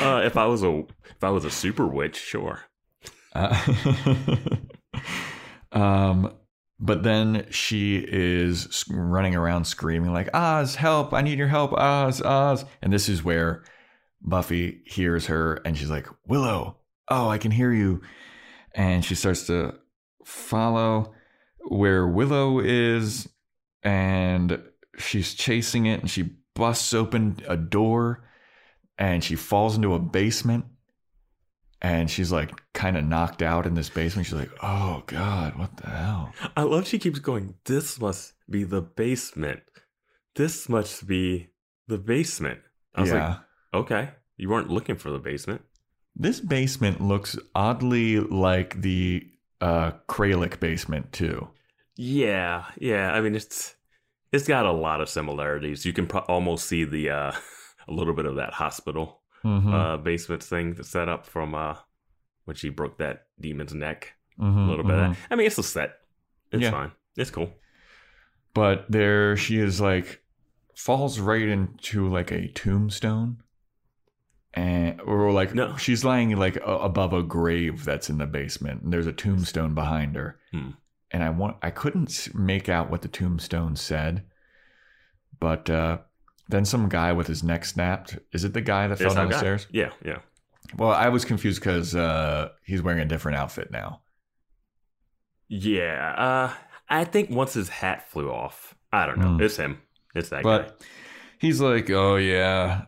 Uh, if I was a if I was a super witch, sure. Uh, um, but then she is running around screaming like, Oz, help! I need your help, Oz, Oz! And this is where Buffy hears her, and she's like, Willow, oh, I can hear you. And she starts to follow where Willow is, and she's chasing it, and she busts open a door, and she falls into a basement and she's like kind of knocked out in this basement. She's like, "Oh God, what the hell?" I love she keeps going. This must be the basement. This must be the basement. I was yeah, like, okay, you weren't looking for the basement. this basement looks oddly like the uh, Kralik basement too. Yeah, yeah. I mean, it's it's got a lot of similarities. You can pro- almost see the uh, a little bit of that hospital Mhm, uh, basement thing that's set up from uh, when she broke that demon's neck. mhm, A little bit. mhm. Of that. I mean, it's a set. It's Yeah. fine. It's cool. But there she is, like falls right into like a tombstone. And or like No. she's lying like above a grave that's in the basement, and there's a tombstone behind her. Hmm. And I want I couldn't make out what the tombstone said, but uh, then some guy with his neck snapped. Is it the guy that fell down the stairs? Yeah, yeah. Well, I was confused because uh, he's wearing a different outfit now. Yeah. Uh, I think once his hat flew off, I don't know. Hmm. It's him. It's that guy. He's like, "Oh yeah,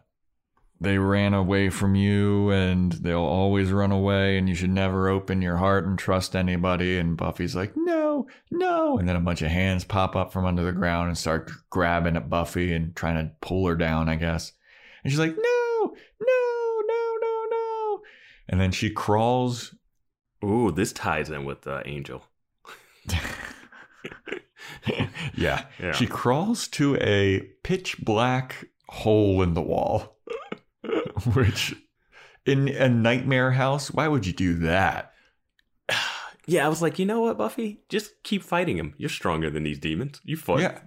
they ran away from you, and they'll always run away, and you should never open your heart and trust anybody." And Buffy's like, "No, no!" And then a bunch of hands pop up from under the ground and start grabbing at Buffy and trying to pull her down, I guess. And she's like, "No, no, no, no, no!" And then she crawls. Ooh, this ties in with uh, Angel. yeah. Yeah. She crawls to a pitch black hole in the wall, which in a nightmare house, why would you do that? Yeah, I was like, you know what, Buffy? Just keep fighting him. You're stronger than these demons. You fought. Yeah.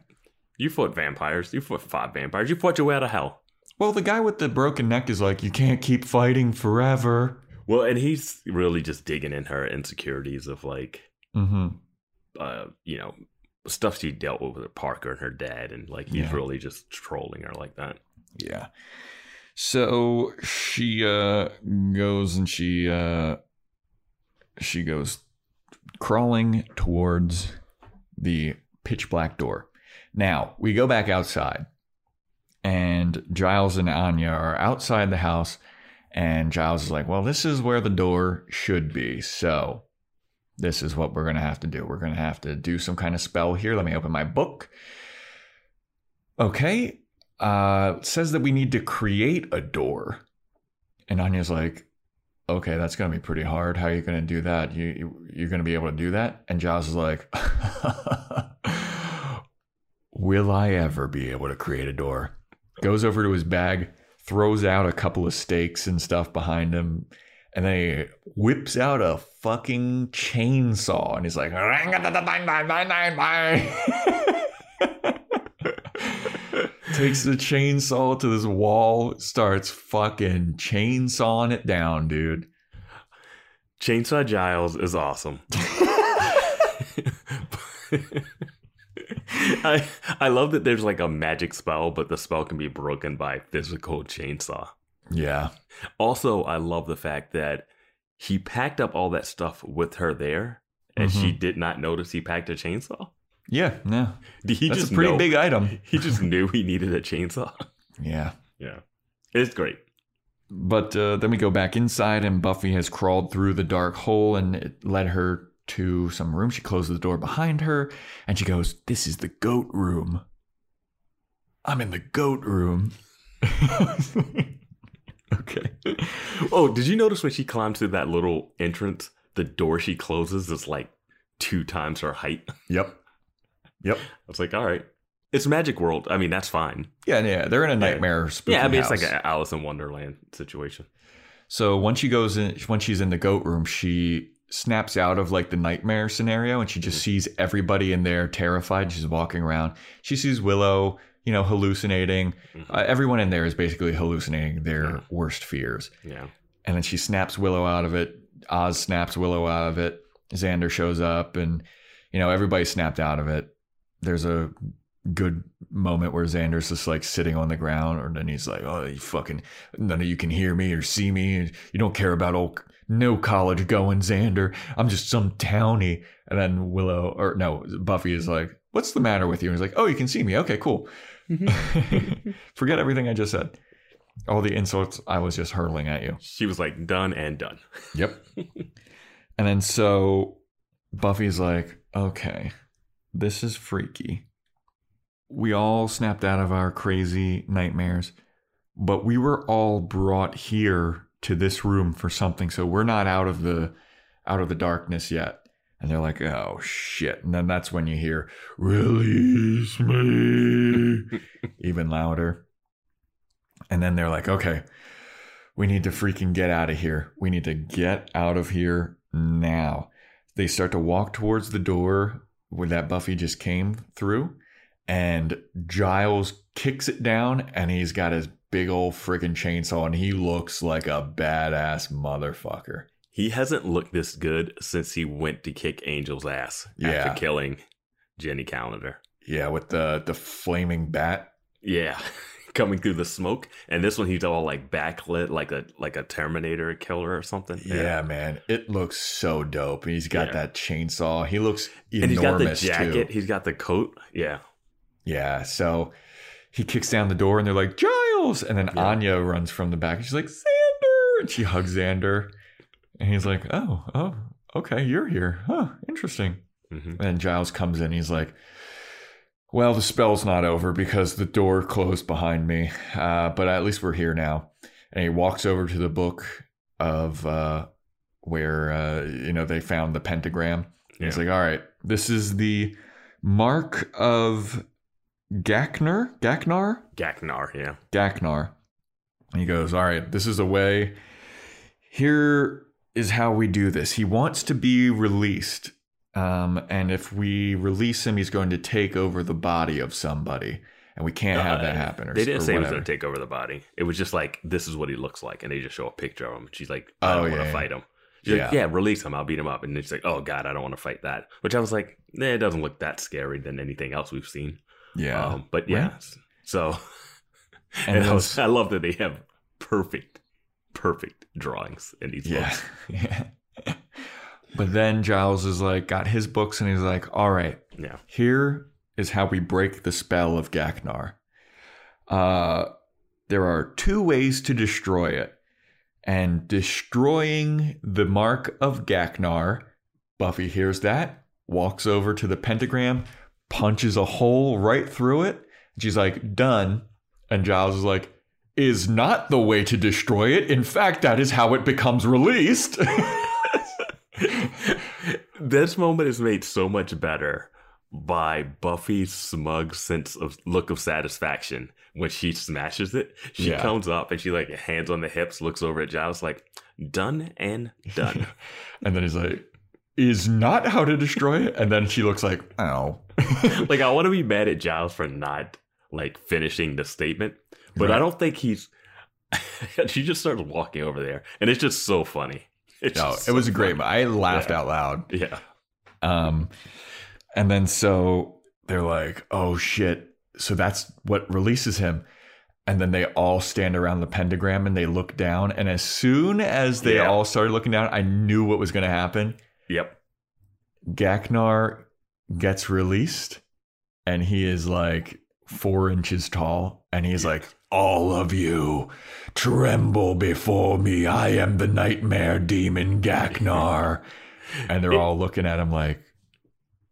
You fought vampires. You fought five vampires. You fought your way out of hell. Well, the guy with the broken neck is like, you can't keep fighting forever. Well, and he's really just digging in her insecurities of like, Mm-hmm. uh, you know, stuff she dealt with with Parker and her dad, and like he's Yeah. really just trolling her like that. Yeah. So she uh goes and she uh she goes crawling towards the pitch black door. Now, we go back outside and Giles and Anya are outside the house and Giles is like, "Well, this is where the door should be." So, this is what we're going to have to do. We're going to have to do some kind of spell here. Let me open my book. Okay, uh, says that we need to create a door. And Anya's like, okay, that's going to be pretty hard. How are you going to do that? You, you, you're going to be able to do that? And Giles is like, will I ever be able to create a door? Goes over to his bag, throws out a couple of stakes and stuff behind him, and then he whips out a fucking chainsaw. And he's like, takes the chainsaw to this wall, starts fucking chainsawing it down, dude. Chainsaw Giles is awesome. I I love that there's like a magic spell, but the spell can be broken by physical chainsaw. Yeah. Also, I love the fact that he packed up all that stuff with her there, and she mm-hmm. did not notice he packed a chainsaw. Yeah. Did he That's just a pretty know- big item. He just knew he needed a chainsaw. Yeah. Yeah, it's great. But uh, then we go back inside, and Buffy has crawled through the dark hole, and it led her to some room. She closes the door behind her, and she goes, This is the goat room. I'm in the goat room. okay. Oh, did you notice when she climbs through that little entrance, the door she closes is like two times her height? Yep. Yep. I was like, all right, it's Magic World. I mean, that's fine. Yeah, yeah. They're in a nightmare spooky yeah, I mean, house. it's like an Alice in Wonderland situation. So once she goes in, once she's in the goat room, she snaps out of like the nightmare scenario and she just sees everybody in there terrified. She's walking around. She sees Willow, you know, hallucinating. Uh, everyone in there is basically hallucinating their worst fears. Yeah. And then she snaps Willow out of it. Oz snaps Willow out of it. Xander shows up and, you know, everybody snapped out of it. There's a good moment where Xander's just like sitting on the ground, and then he's like, "Oh, you fucking none of you can hear me or see me. and You don't care about old no college going Xander. I'm just some townie." And then Willow, or no, Buffy is like, "What's the matter with you?" And he's like, "Oh, you can see me. Okay, cool. Mm-hmm. Forget everything I just said. All the insults I was just hurling at you." She was like, done and done. Yep. and then so Buffy's like, okay, this is freaky. We all snapped out of our crazy nightmares, but we were all brought here to this room for something. So we're not out of the out of the darkness yet. And they're like, oh shit. And then that's when you hear, release me even louder. And then they're like, okay, we need to freaking get out of here. We need to get out of here now. They start to walk towards the door where that Buffy just came through, and Giles kicks it down, and he's got his big old freaking chainsaw, and he looks like a badass motherfucker. He hasn't looked this good since he went to kick Angel's ass Yeah. after killing Jenny Calendar. Yeah, with the the flaming bat. Yeah. Coming through the smoke. And this one he's all like backlit like a like a Terminator killer or something. Yeah, man, it looks so dope. And he's got Yeah. that chainsaw. He looks enormous And he's got the too. jacket, he's got the coat. Yeah. Yeah, so he kicks down the door and they're like, Giles! And then Anya runs from the back and she's like, Xander! And she hugs Xander. And he's like, Oh, oh, okay, you're here. Huh, interesting. hmm And Giles comes in. He's like, Well, the spell's not over because the door closed behind me. Uh, but at least we're here now. And he walks over to the book of uh, where, uh, you know, they found the pentagram. And He's like, All right, this is the Mark of Gachnar, Gachnar, Gachnar, yeah. Gachnar. He goes, All right, this is a way. Here is how we do this. He wants to be released. Um, and if we release him, he's going to take over the body of somebody. And we can't have that Uh, happen. Or, they didn't say he was going to take over the body. It was just like, this is what he looks like. And they just show a picture of him. She's like, I Oh, don't want to yeah. fight him. She's like, Yeah. yeah, release him. I'll beat him up. And it's like, oh, God, I don't want to fight that. Which I was like, nah, it doesn't look that scary than anything else we've seen. Yeah. Um, but yeah. Right. So, And and I, was, I love that they have perfect, perfect drawings in these Yeah. books. yeah. but then Giles is like, got his books and he's like, all right, Yeah. here is how we break the spell of Gachnar. Uh, there are two ways to destroy it. And destroying the mark of Gachnar, Buffy hears that, walks over to the pentagram, punches a hole right through it. She's like, done. And Giles is like, is not the way to destroy it. In fact, that is how it becomes released. this moment is made so much better by Buffy's smug sense of look of satisfaction when she smashes it. She Yeah. comes up and she like hands on the hips, looks over at Giles like done and done. and then he's like, is not how to destroy it. And then she looks like, oh. like I want to be mad at Giles for not like finishing the statement, but I don't think he's. she just starts walking over there, and it's just so funny. It's No, it was so a great. funny. I laughed Yeah. out loud. Yeah, Um, and then so they're like, oh shit. So that's what releases him. And then they all stand around the pentagram and they look down. And as soon as they Yeah. all started looking down, I knew what was going to happen. yep. Gaknar gets released and he is like four inches tall. And he's like, All of you, tremble before me. I am the nightmare demon Gachnar. and they're all looking at him like,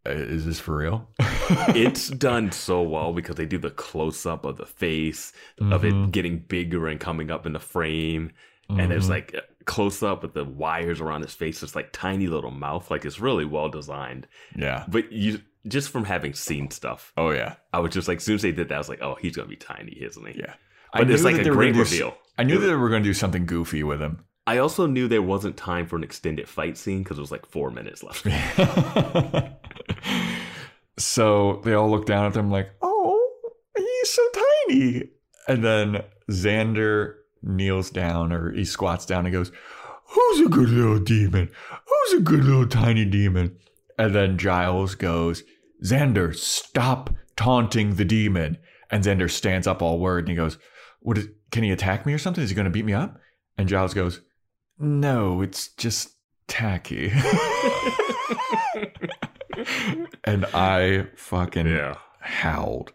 "Uh, Is this for real? it's done so well because they do the close up of the face of it Mhm. getting bigger and coming up in the frame, and there's Mhm. like close up with the wires around his face. It's like tiny little mouth. Like it's really well designed. Yeah. But you just from having seen stuff, Oh, yeah. I was just like, as soon as they did that, I was like, oh, he's gonna be tiny, isn't he? Yeah. But it's knew like that a great gonna do s- reveal. I knew that they were going to do something goofy with him. I also knew there wasn't time for an extended fight scene because there was like four minutes left. so they all look down at them like, "Oh, he's so tiny." And then Xander kneels down or he squats down and goes, "Who's a good little demon? Who's a good little tiny demon?" And then Giles goes, "Xander, stop taunting the demon." And Xander stands up all worried and he goes, "What is? Can he attack me or something? Is he going to beat me up?" And Giles goes, "No, it's just tacky." and I fucking yeah. howled.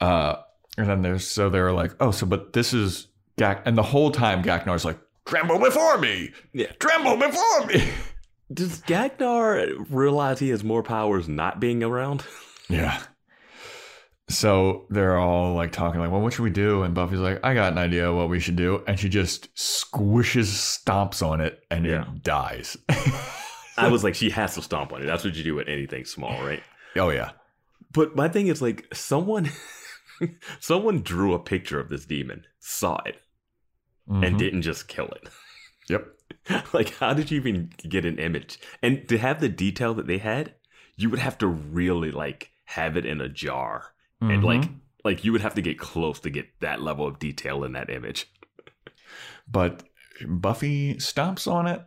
Uh, and then there's so they're like, oh, so but this is Gak, and the whole time Gachnar's like, tremble before me, Yeah. tremble before me. Does Gachnar realize he has more powers not being around? Yeah. So they're all like talking like, well, what should we do? And Buffy's like, I got an idea what we should do, and she just squishes, stomps on it, and Yeah. it dies. I was like, she has to stomp on it. That's what you do with anything small, right? oh yeah, But my thing is like someone someone drew a picture of this demon, saw it, and Mhm. didn't just kill it. yep. like how did you even get an image? And to have the detail that they had, you would have to really like have it in a jar. And like Mhm. like you would have to get close to get that level of detail in that image. But Buffy stomps on it.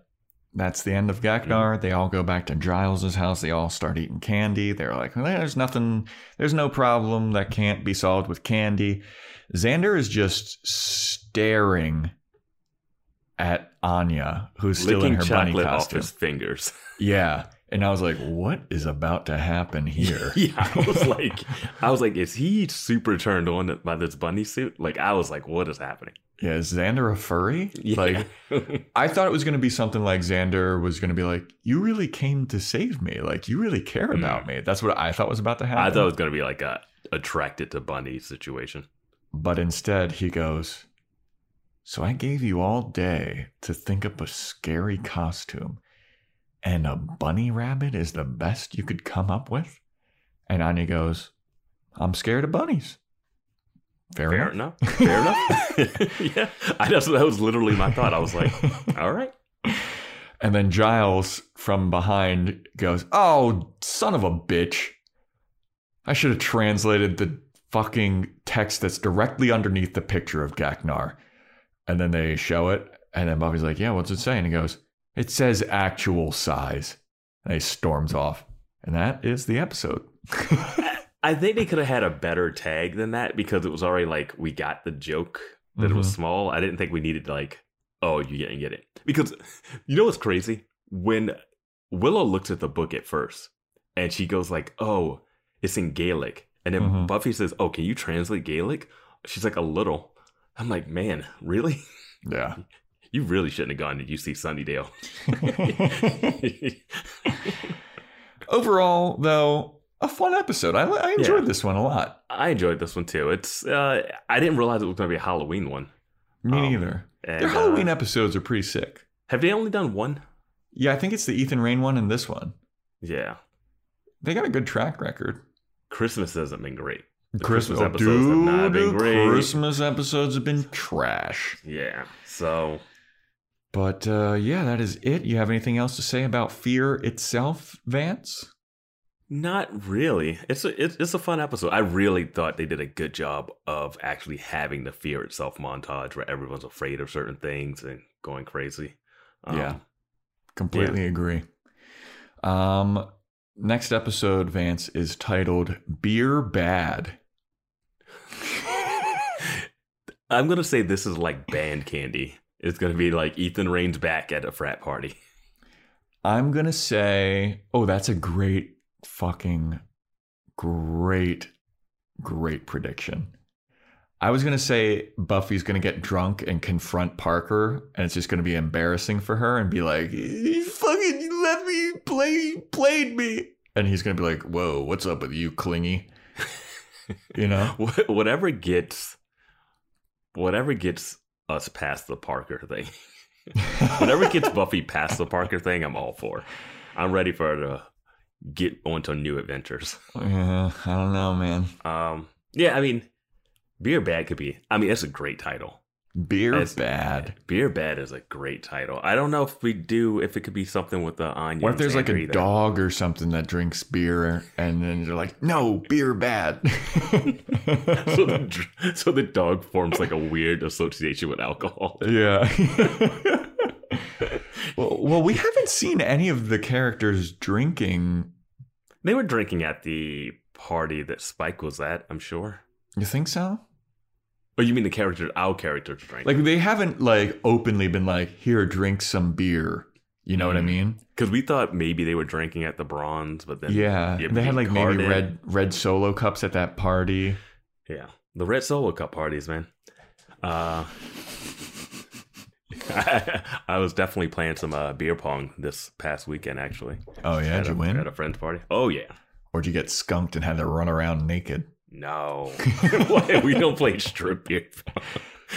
That's the end of Gachnar. They all go back to Giles's house. They all start eating candy. They're like, there's nothing, there's no problem that can't be solved with candy. Xander is just staring at Anya, who's still Licking in her bunny costume. his fingers. Yeah. And I was like, what is about to happen here? yeah, I was like, I was like, is he super turned on by this bunny suit? Like, I was like, what is happening? yeah, is Xander a furry? Yeah. Like, I thought it was going to be something like Xander was going to be like, "You really came to save me. Like, you really care about me." That's what I thought was about to happen. Hmm. I thought it was gonna be like a attracted to bunny situation. but instead, he goes, "So I gave you all day to think up a scary costume, and a bunny rabbit is the best you could come up with." And Anya goes, I'm scared of bunnies. Fair, Fair enough. enough. Fair enough. yeah, I just that was literally my thought. I was like, all right. And then Giles from behind goes, Oh, son of a bitch. I should have translated the fucking text that's directly underneath the picture of Gachnar. And then they show it. And then Buffy's like, Yeah, what's it saying? He goes, It says actual size. And he storms off. And that is the episode. I think they could have had a better tag than that because it was already like we got the joke that it was Mhm. small. I didn't think we needed like, oh, you didn't get it because you know what's crazy when Willow looks at the book at first and she goes like, oh, it's in Gaelic, and then Mhm. Buffy says, oh, can you translate Gaelic? She's like a little. I'm like, man, really? Yeah. You really shouldn't have gone to UC Sunnydale. Overall, though, a fun episode. I, I enjoyed Yeah. this one a lot. I enjoyed this one too. It's uh, I didn't realize it was going to be a Halloween one. Me Um, neither. And, Their Halloween uh, episodes are pretty sick. have they only done one? Yeah, I think it's the Ethan Rayne one and this one. Yeah. They got a good track record. Christmas hasn't been great. The Christmas, Christmas episodes have not been dude, great. Christmas episodes have been trash. Yeah. So But uh, yeah, that is it. You have anything else to say about Fear itself, Vance? not really. It's a it's, it's a fun episode. I really thought they did a good job of actually having the fear itself montage where everyone's afraid of certain things and going crazy. Um, Yeah. Completely agree. Um, next episode, Vance, is titled Beer Bad. I'm gonna say this is like band candy. It's gonna be like Ethan Rayne's back at a frat party. I'm going to say, oh, that's a great fucking great, great prediction. I was going to say Buffy's going to get drunk and confront Parker, and it's just going to be embarrassing for her and be like, "You fucking let me play, played me. And he's going to be like, whoa, what's up with you, clingy? You know? Whatever gets whatever gets us past the Parker thing. whatever gets Buffy past the Parker thing, I'm all for. I'm ready for her to get onto new adventures. Yeah, I don't know, man. Um yeah, I mean Beer Bad could be I mean that's a great title. Beer bad. Beer Bad is a great title. I don't know if we do if it could be something with the onions. What if there's like a either. dog or something that drinks beer and then they're like, no, beer bad? so, the, so the dog forms like a weird association with alcohol. yeah. well, well, we haven't seen any of the characters drinking. They were drinking at the party that Spike was at, I'm sure. You think so? Oh, you mean the character, our characters drank? Like they haven't like openly been like, here, drink some beer. You know what I Mm. mean? because we thought maybe they were drinking at the Bronze, but then Yeah. They had like maybe red red solo cups at that party. Yeah, the red solo cup parties, man. Uh, I, was definitely playing some uh, beer pong this past weekend, actually. Oh yeah, did you a, win? at a friend's party? Oh yeah. Or did you get skunked and had to run around naked? No, we don't play strip.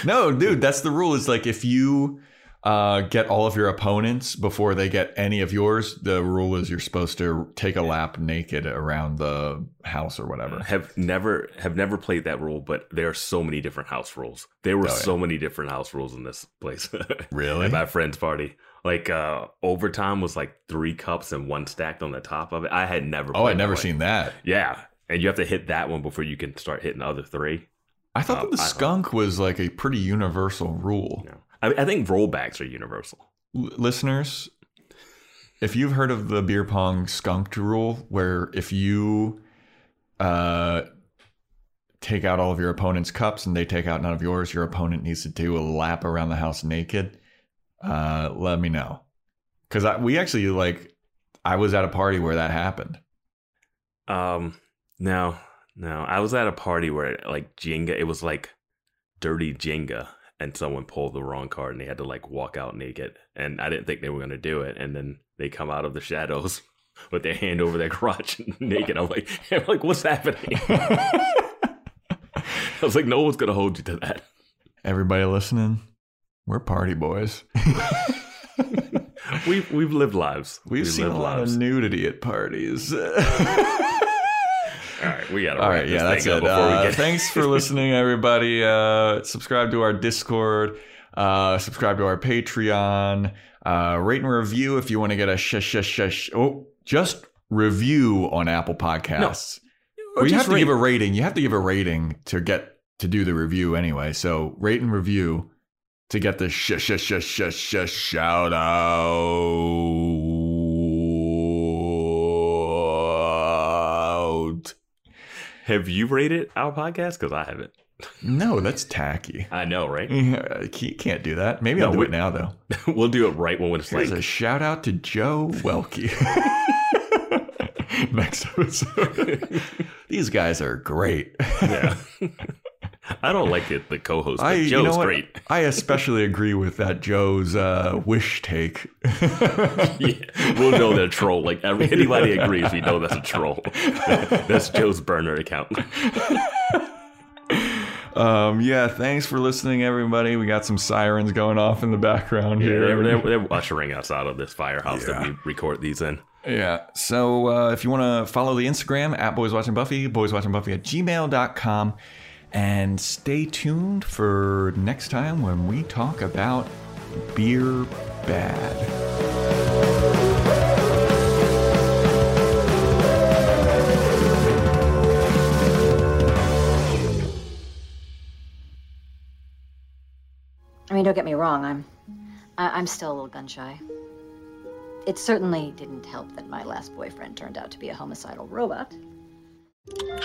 No, dude, that's the rule. Is like if you uh, get all of your opponents before they get any of yours, the rule is you're supposed to take a lap naked around the house or whatever. have never have never played that rule, but there are so many different house rules. There were Oh, yeah. so many different house rules in this place. Really? At my friend's party. Like uh overtime was like three cups and one stacked on the top of it. I had never Oh, I'd never seen that. Yeah. And you have to hit that one before you can start hitting the other three. I thought Um, that the I- skunk was like a pretty universal rule. No. I, I think rollbacks are universal. L- listeners, if you've heard of the beer pong skunked rule, where if you uh, take out all of your opponent's cups and they take out none of yours, your opponent needs to do a lap around the house naked. Uh, let me know, because we actually like I was at a party where that happened. Um no, no. I was at a party where like Jenga, it was like dirty Jenga, and someone pulled the wrong card and they had to like walk out naked. And I didn't think they were gonna do it. And then they come out of the shadows with their hand over their crotch naked. I'm like, I'm like, what's happening? I was like, no one's gonna hold you to that. Everybody listening, we're party boys. We've we've lived lives. We've seen a lived lot of nudity at parties. All right, we got to All right, yeah, that's it. before we Uh, thanks for listening, everybody. Uh, subscribe to our Discord. Uh, subscribe to our Patreon. Uh, rate and review if you want to get a shush shush shush. Oh, just review on Apple Podcasts. Or well, you have to give a rating. You have to give a rating to get to do the review anyway. So rate and review to get the shush shush shush shush shush shout out. Have you rated our podcast? Because I haven't. No, that's tacky. I know, right? Yeah, you can't do that. Maybe No, I'll do it now though. we'll do it right when it's Here's like a shout out to Joe Welkie. Next episode. These guys are great. yeah. I don't like it. The co-host, but I, Joe's you know great. I especially agree with that Joe's uh, wish take. Yeah, we'll know they're troll. Like every, anybody agrees, we know that's a troll. that's Joe's burner account. Um, yeah, thanks for listening, everybody. We got some sirens going off in the background Yeah, here. they're, they're, they're ushering us out of this firehouse that we record these in. Yeah. So uh, if you want to follow the Instagram at Boys Watching Buffy, Boys Watching Buffy at gmail.com. And stay tuned for next time when we talk about beer bad. I mean, don't get me wrong. I'm, I- I'm still a little gun shy. It certainly didn't help that my last boyfriend turned out to be a homicidal robot.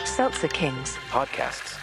Seltzer Kings. Podcasts